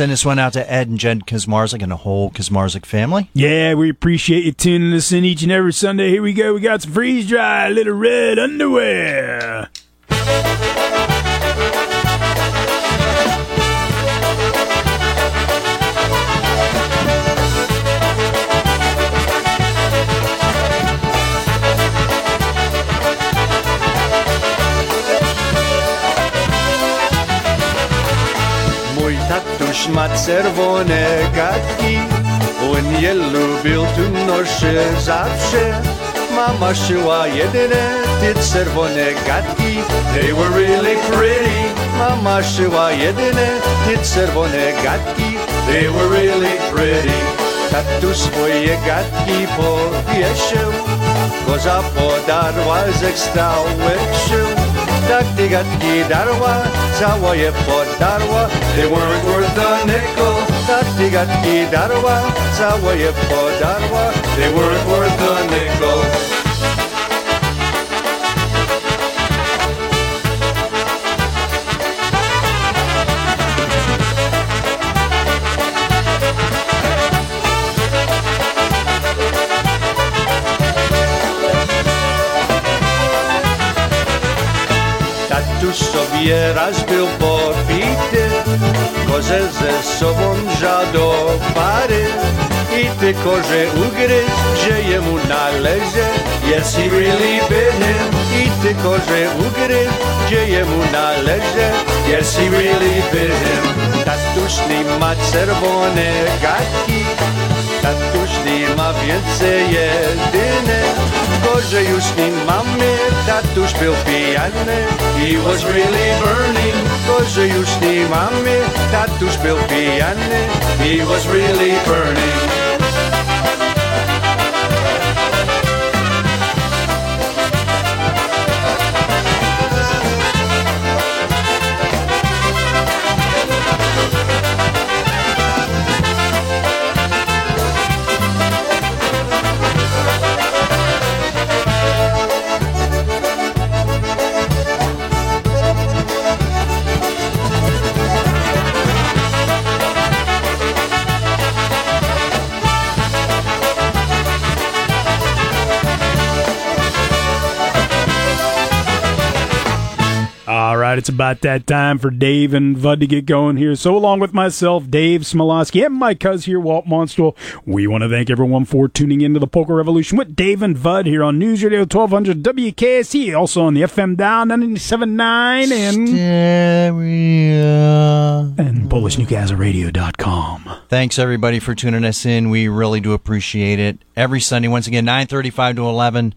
Speaker 5: Send this one out to Ed and Jen Kazmarzik and the whole Kazmarzik family.
Speaker 4: Yeah, we appreciate you tuning us in each and every Sunday. Here we go. We got some freeze dry little red underwear.
Speaker 9: Noszę zawsze Mama szyła jedyne te czerwone gadki. They were really pretty. Mama szyła jedyne te czerwone gadki. They were really pretty. Tatuś swoje gadki powieszył Koza podarła ze stałych sił Tak te gadki darła, cała je podarła. They weren't worth a nickel Cała je podarła They weren't worth a nickel Tatuś sobie raz był popity Koze ze sobom žado pare I te kože ugrez, že je mu naleže Yes, he really bit him I te kože ugrez, že je mu naleže Yes, he really bit him Tatušni ma crvone gatki Tatuś nie ma więcej jedyne Gorzej już nie mamy. Tatuś był pijany He was really burning Gorzej już nie mamy. Tatuś był pijany He was really burning
Speaker 4: about that time for Dave and Bud to get going here. So, along with myself, Dave Smialowski, and my cuz here, Walt Monstwil, we want to thank everyone for tuning into the Polka Revolution with Dave and Vud here on News Radio 1200 WKST, also on the FM Down 97.9 and, and PolishNewcastleRadio.com.
Speaker 5: Thanks everybody for tuning us in. We really do appreciate it. Every Sunday, once again, nine thirty-five to eleven.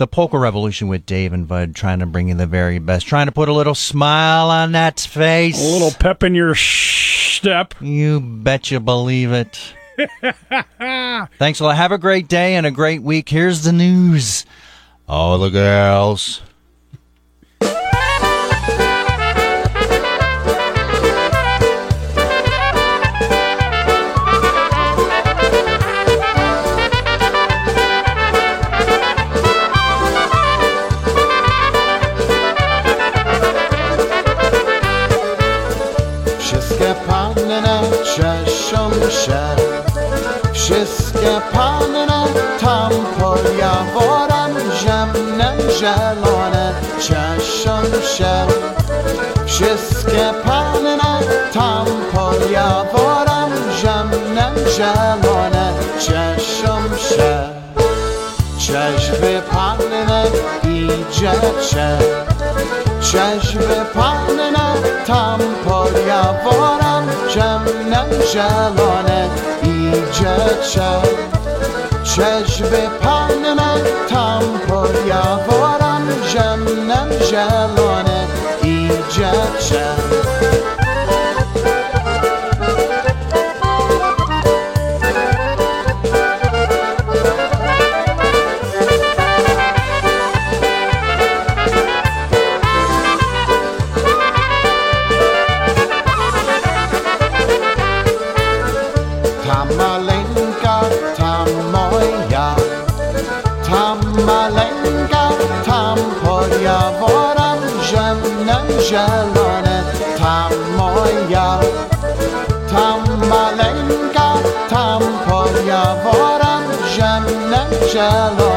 Speaker 5: The Polka Revolution with Dave and Bud, trying to bring you the very best, trying to put a little smile on that face,
Speaker 4: A little pep in your step.
Speaker 5: You bet you believe it. Thanks a lot. Have a great day and a great week. Here's the news. All the girls.
Speaker 15: zielone, cieszą się Wszystkie panne tam pod jaworem Ziemnem zielone, cieszą się Cześćby panne idziecie Cześćby panne tam pod jaworem Ziemnem zielone idziecie چشم پهن من تنپا یوارم جمنم جلانه ایجد شد. Zielone,